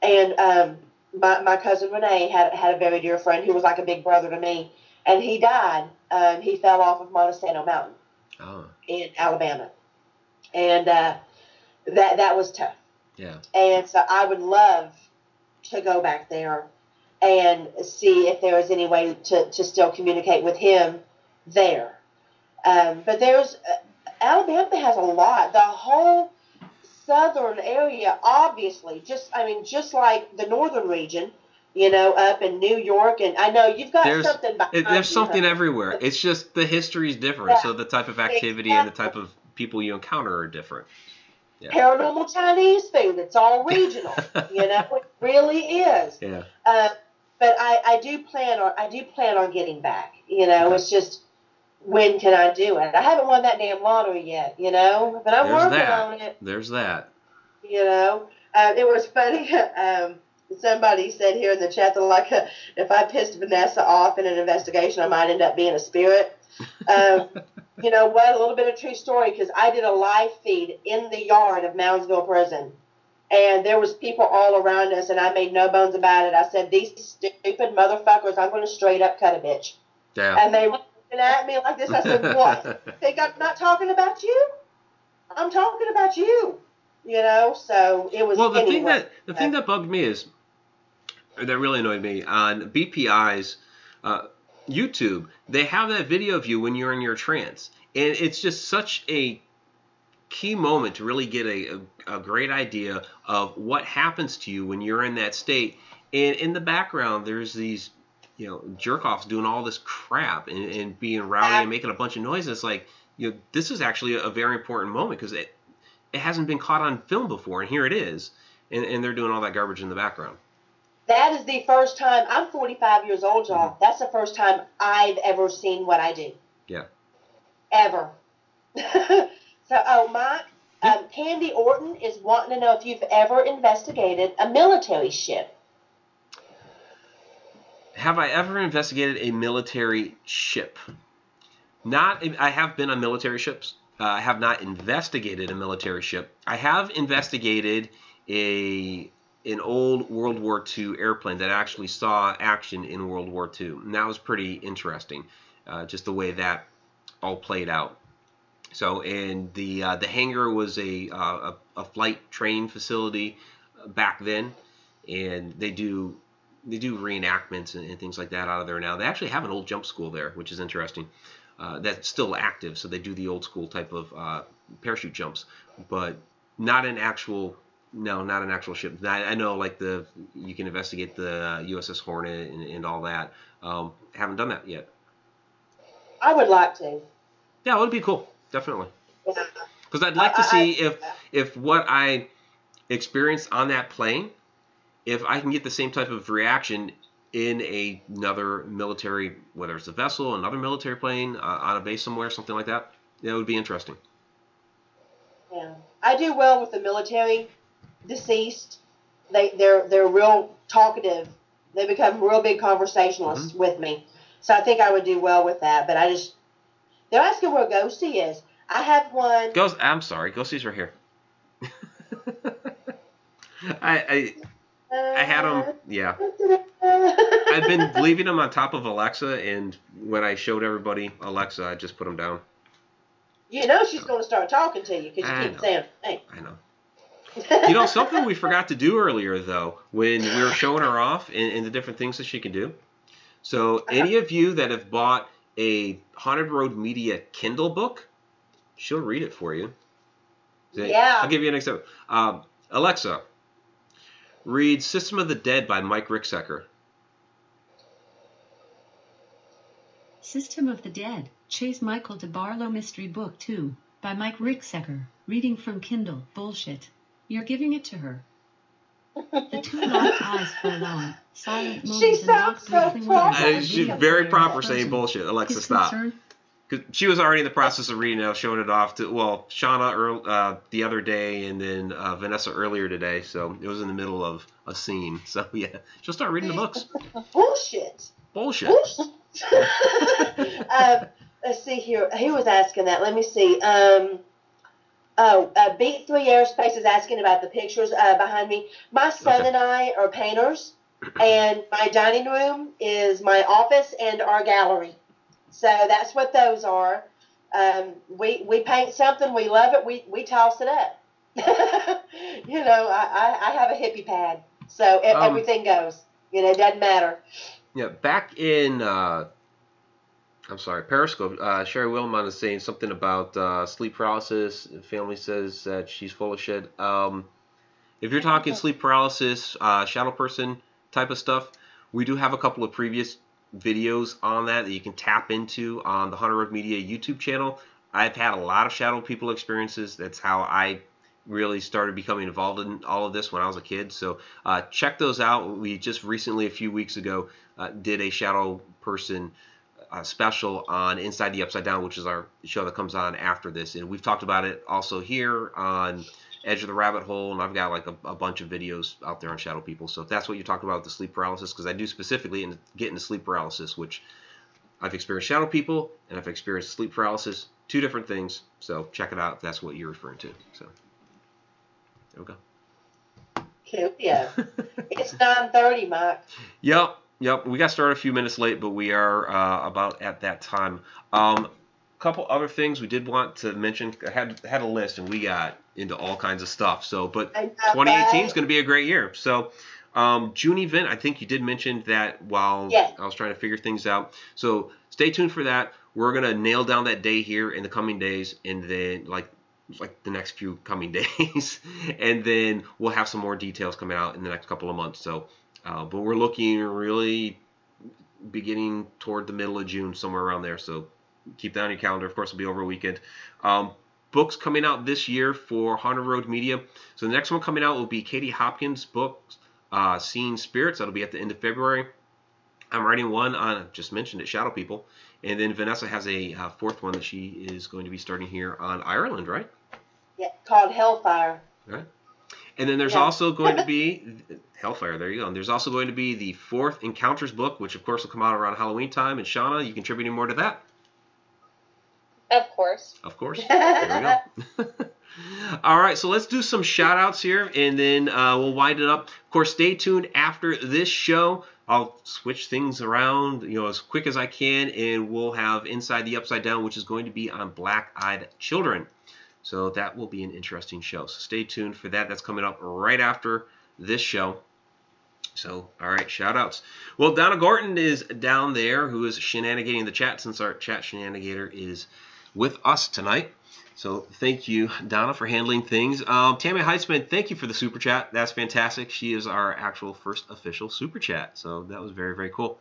And um, my my cousin Renee had had a very dear friend who was like a big brother to me, and he died. Um, he fell off of Monte Sano Mountain Oh, in Alabama, and uh, that that was tough. Yeah. And so I would love to go back there and see if there is any way to, to still communicate with him there. Um, but there's, uh, Alabama has a lot. The whole southern area, obviously, just, I mean, just like the northern region, you know, up in New York. And I know you've got There's- something behind It, there's something everywhere. It's just the history is different, Yeah. so the type of activity and the type of people you encounter are different. Paranormal Chinese food. It's all regional. [LAUGHS] you know, it really is. Yeah. Uh, but I, I do plan on I do plan on getting back. You know, Okay. it's just when can I do it? I haven't won that damn lottery yet. You know, but I'm There's working that. on it. There's that. You know, uh, it was funny. [LAUGHS] Um, somebody said here in the chat that like uh, if I pissed Vanessa off in an investigation, I might end up being a spirit. Um, you know what? A little bit of true story because I did a live feed in the yard of Moundsville Prison, and there was people all around us, and I made no bones about it. I said, "These stupid motherfuckers! I'm going to straight up cut a bitch." Yeah. And they were looking at me like this. I said, "What? [LAUGHS] Think I'm not talking about you? I'm talking about you." You know. So it was. Well, the thing that the thing that bugged me is, that really annoyed me on BPI's. Uh, YouTube, they have that video of you when you're in your trance, and it's just such a key moment to really get a, a, a great idea of what happens to you when you're in that state. And in the background, there's these you know jerk offs doing all this crap and, and being rowdy and making a bunch of noise. It's like you know this is actually a, very important moment because it it hasn't been caught on film before, and here it is, and, and they're doing all that garbage in the background. That is the first time. I'm 45 years old, y'all. That's the first time I've ever seen what I do. Yeah. Ever. [LAUGHS] so, oh, Mike, um, Candy Orton is wanting to know if you've ever investigated a military ship. Have I ever investigated a military ship? Not. I have been on military ships. Uh, I have not investigated a military ship. I have investigated a an old World War II airplane that actually saw action in World War II, and that was pretty interesting. Uh, just the way that all played out. So, and the uh, the hangar was a, uh, a a flight train facility back then, and they do they do reenactments and, and, things like that out of there now. They actually have an old jump school there, which is interesting. Uh, that's still active, so they do the old school type of uh, parachute jumps, but not an actual no, not an actual ship. I, I, know like the you can investigate the USS Hornet and, and all that. Um, haven't done that yet. I would like to. Yeah, it would be cool, definitely. Because I'd like to see if if what I experienced on that plane, if I can get the same type of reaction in a, another military, whether it's a vessel, another military plane uh, on a base somewhere, something like that. That would be interesting. Yeah, I do well with the military deceased. They they're they're real talkative. They become real big conversationalists mm-hmm. with me. So I think I would do well with that. But I just they're asking where Ghosty is. I have one. Ghost. I'm sorry. Ghosty's right here. [LAUGHS] I I I had them. Yeah. I've been [LAUGHS] leaving them on top of Alexa, and when I showed everybody Alexa, I just put them down. You know she's going to start talking to you because you I keep know. saying, "Hey." I know you know, something we forgot to do earlier, though, when we were showing her off and, and the different things that she can do. So, any of you that have bought a Haunted Road Media Kindle book, she'll read it for you. Yeah. I'll give you an example. Um, Alexa, read System of the Dead by Mike Ricksecker. System of the Dead, Chase Michael DeBarlo Mystery Book 2 by Mike Ricksecker. Reading from Kindle. Bullshit. You're giving it to her. [LAUGHS] The two locked eyes for a long, silent moment. She sounds so proper. She's very proper saying bullshit. Alexa, His stop. Because she was already in the process of reading it, showing it off to well, Shauna uh, the other day, and then uh, Vanessa earlier today. So it was in the middle of a scene. [LAUGHS] So yeah, she'll start reading the books. Bullshit. Bullshit. Bullshit. [LAUGHS] um, let's see here. Who was asking that. Let me see. Um, Oh, uh, Beat Three Aerospace is asking about the pictures uh, behind me. My son okay. and I are painters, and my dining room is my office and our gallery. So that's what those are. Um, we we paint something, we love it, we we toss it up. [LAUGHS] you know, I, I, I, have a hippie pad, so um, everything goes. You know, it doesn't matter. Yeah, back in uh, I'm sorry, Periscope. Uh, Sherry Willimon is saying something about uh, sleep paralysis. Family says that she's full of shit. Um, if you're talking sleep paralysis, uh, shadow person type of stuff, we do have a couple of previous videos on that that you can tap into on the Haunted Road Media YouTube channel. I've had a lot of shadow people experiences. That's how I really started becoming involved in all of this when I was a kid. So uh, check those out. We just recently, a few weeks ago, uh, did a shadow person uh, special on Inside the Upside Down, which is our show that comes on after this. And we've talked about it also here on Edge of the Rabbit Hole, and I've got like a, a bunch of videos out there on Shadow People. So if that's what you're talking about, the sleep paralysis, because I do specifically in, get into sleep paralysis, which I've experienced Shadow People and I've experienced sleep paralysis, two different things. So check it out if that's what you're referring to. So there we go. Cool, yeah. it's 9.30, Mark. [LAUGHS] Yep. Yep, we got started a few minutes late, but we are uh, about at that time. Um, a couple other things we did want to mention. I had had a list, and we got into all kinds of stuff. So, but 2018 is going to be a great year. So, Um, June event, I think you did mention that while Yes. I was trying to figure things out. So stay tuned for that. We're gonna nail down that day here in the coming days, and then like like the next few coming [LAUGHS] days, and then we'll have some more details coming out in the next couple of months. So, uh, but we're looking really beginning toward the middle of June, somewhere around there. So keep that on your calendar. Of course, it'll be over a weekend. Um, books coming out this year for Haunted Road Media. So the next one coming out will be Katie Hopkins' book, uh, Seeing Spirits. That'll be at the end of February. I'm writing one on, I just mentioned it, Shadow People. And then Vanessa has a uh, fourth one that she is going to be starting here on Ireland, right? Yeah, called Hellfire. And then there's Yeah. also going to [LAUGHS] be Hellfire. There you go. And there's also going to be the fourth Encounters book, which of course will come out around Halloween time. And Shauna, you contributing more to that? Of course. Of course. [LAUGHS] There we go. [LAUGHS] All right, so let's do some shout outs here and then uh, we'll wind it up. Of course, stay tuned after this show. I'll switch things around, you know, as quick as I can, and we'll have Inside the Upside Down, which is going to be on Black Eyed Children. So that will be an interesting show. So stay tuned for that. That's coming up right after this show. So, all right, shout outs. Well, Donna Gorton is down there who is shenanigating the chat since our chat shenanigator is with us tonight. So thank you, Donna, for handling things. Um, Tammy Heitzman, thank you for the super chat. That's fantastic. She is our actual first official super chat. So that was very, very cool.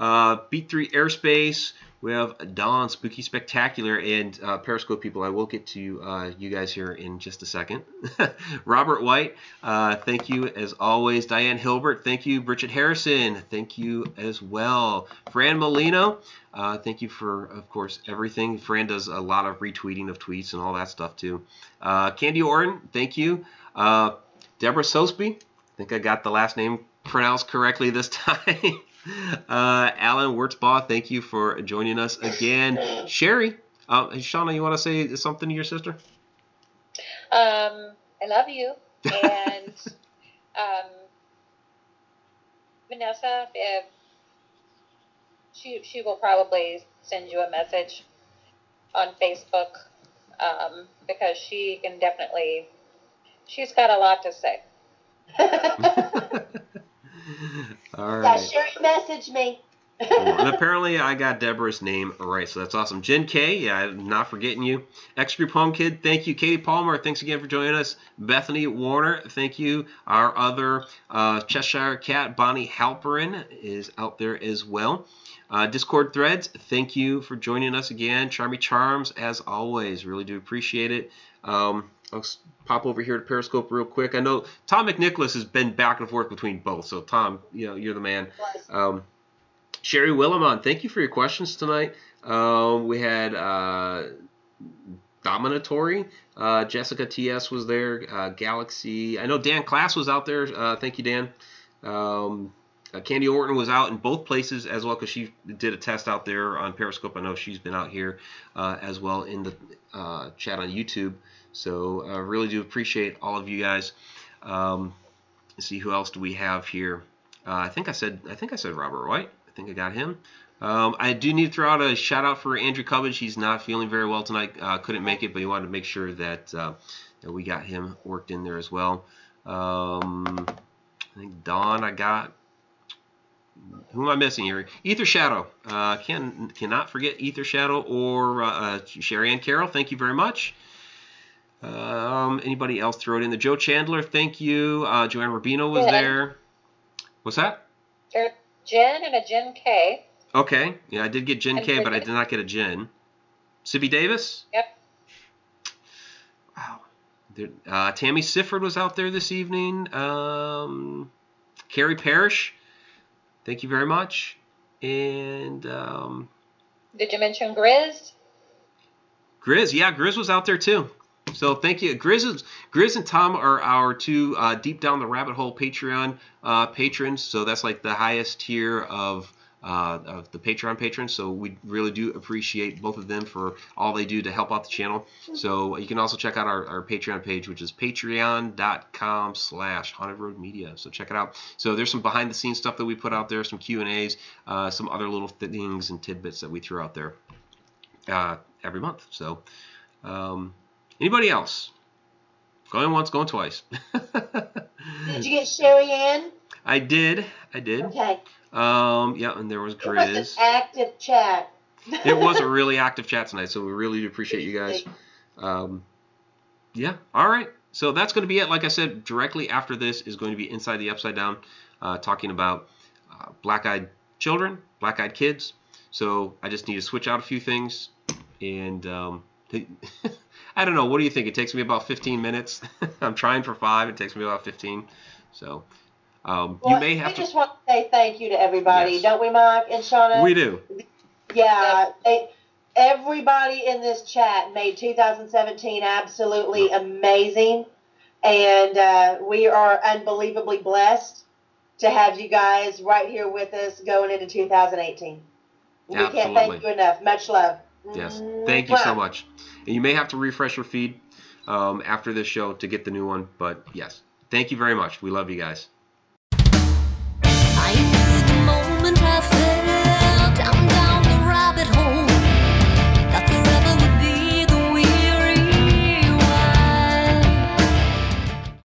Uh, Beat 3 Airspace. We have Dawn Spooky Spectacular and uh, Periscope people. I will get to uh, you guys here in just a second. [LAUGHS] Robert White, uh, thank you as always. Diane Hilbert, thank you. Bridget Harrison, thank you as well. Fran Molino, uh, thank you for, of course, everything. Fran does a lot of retweeting of tweets and all that stuff too. Uh, Candy Orton, thank you. Uh, Deborah Sosby, I think I got the last name pronounced correctly this [LAUGHS] time. Uh, Alan Wurtzbaugh, thank you for joining us again. Sherry, uh, Shauna, you want to say something to your sister? Um, I love you. And [LAUGHS] um, Vanessa, if she she will probably send you a message on Facebook um, because she can definitely she's got a lot to say. [LAUGHS] [LAUGHS] All Yeah, right. Sherry messaged me. Cool. And [LAUGHS] apparently I got Deborah's name right, so that's awesome. Jen K, yeah, I'm not forgetting you. X Group Home Kid, thank you. Katie Palmer, thanks again for joining us. Bethany Warner, thank you. Our other uh, Cheshire Cat, Bonnie Halperin, is out there as well. Uh, Discord threads, thank you for joining us again. Charmy Charms, as always, really do appreciate it. Um, I'll pop over here to Periscope real quick. I know Tom McNicholas has been back and forth between both, so Tom, you know, you're the man. Um, Sherry Willimon, thank you for your questions tonight. Um, we had uh, Dominatory, uh, Jessica TS was there, uh, Galaxy. I know Dan Class was out there. Uh, thank you, Dan. Um, uh, Candy Orton was out in both places as well because she did a test out there on Periscope. I know she's been out here uh, as well in the uh, chat on YouTube. So I really do appreciate all of you guys. Um, see who else do we have here. Uh, I think I said I think I said Robert White. I think I got him. Um, I do need to throw out a shout out for Andrew Cubbage. He's not feeling very well tonight. Uh, couldn't make it, but he wanted to make sure that, uh, that we got him worked in there as well. Um, I think Don I got. Who am I missing here? Ether Shadow. Uh, can cannot forget Ether Shadow or uh, uh, Sherry Ann Carroll. Thank you very much. Um, anybody else throw it in? The Joe Chandler. Thank you. Uh, Joanne Rubino was Yeah. there. What's that? There's Jen and a Jen K. Okay. Yeah, I did get Jen And K, but I did not get a Jen. Sibby Davis? Yep. Wow. There, uh, Tammy Sifford was out there this evening. Um, Carrie Parrish, thank you very much. And um, Did you mention Grizz? Grizz, yeah, Grizz was out there too. So thank you. Grizz, Grizz and Tom are our two uh, deep down the rabbit hole Patreon uh, patrons. So that's like the highest tier of uh, of the Patreon patrons. So we really do appreciate both of them for all they do to help out the channel. So you can also check out our, our Patreon page, which is patreon.com slash haunted road media. So check it out. So there's some behind the scenes stuff that we put out there, some Q and A's, uh, some other little things and tidbits that we throw out there uh, every month. So um, anybody else? Going once, going twice. [LAUGHS] Did you get Sherry Ann? I did. I did. Okay. Um, yeah, and there was It was an active chat. It was a [LAUGHS] really active chat tonight, so we really do appreciate you guys. Um, yeah. All right. So that's going to be it. Like I said, directly after this is going to be Inside the Upside Down, uh, talking about uh, black-eyed children, black-eyed kids. So I just need to switch out a few things, and um, [LAUGHS] I don't know. What do you think? It takes me about 15 minutes. [LAUGHS] I'm trying for five. It takes me about 15. So um, Well, you may have we to. just want to say thank you to everybody, Yes. don't we, Mike and Shauna? We do. Yeah, they, everybody in this chat made 2017 absolutely amazing, and uh, we are unbelievably blessed to have you guys right here with us going into 2018. We can't thank you enough. Much love. Yes. Thank you so much. And you may have to refresh your feed um, after this show to get the new one. But yes, thank you very much. We love you guys. I,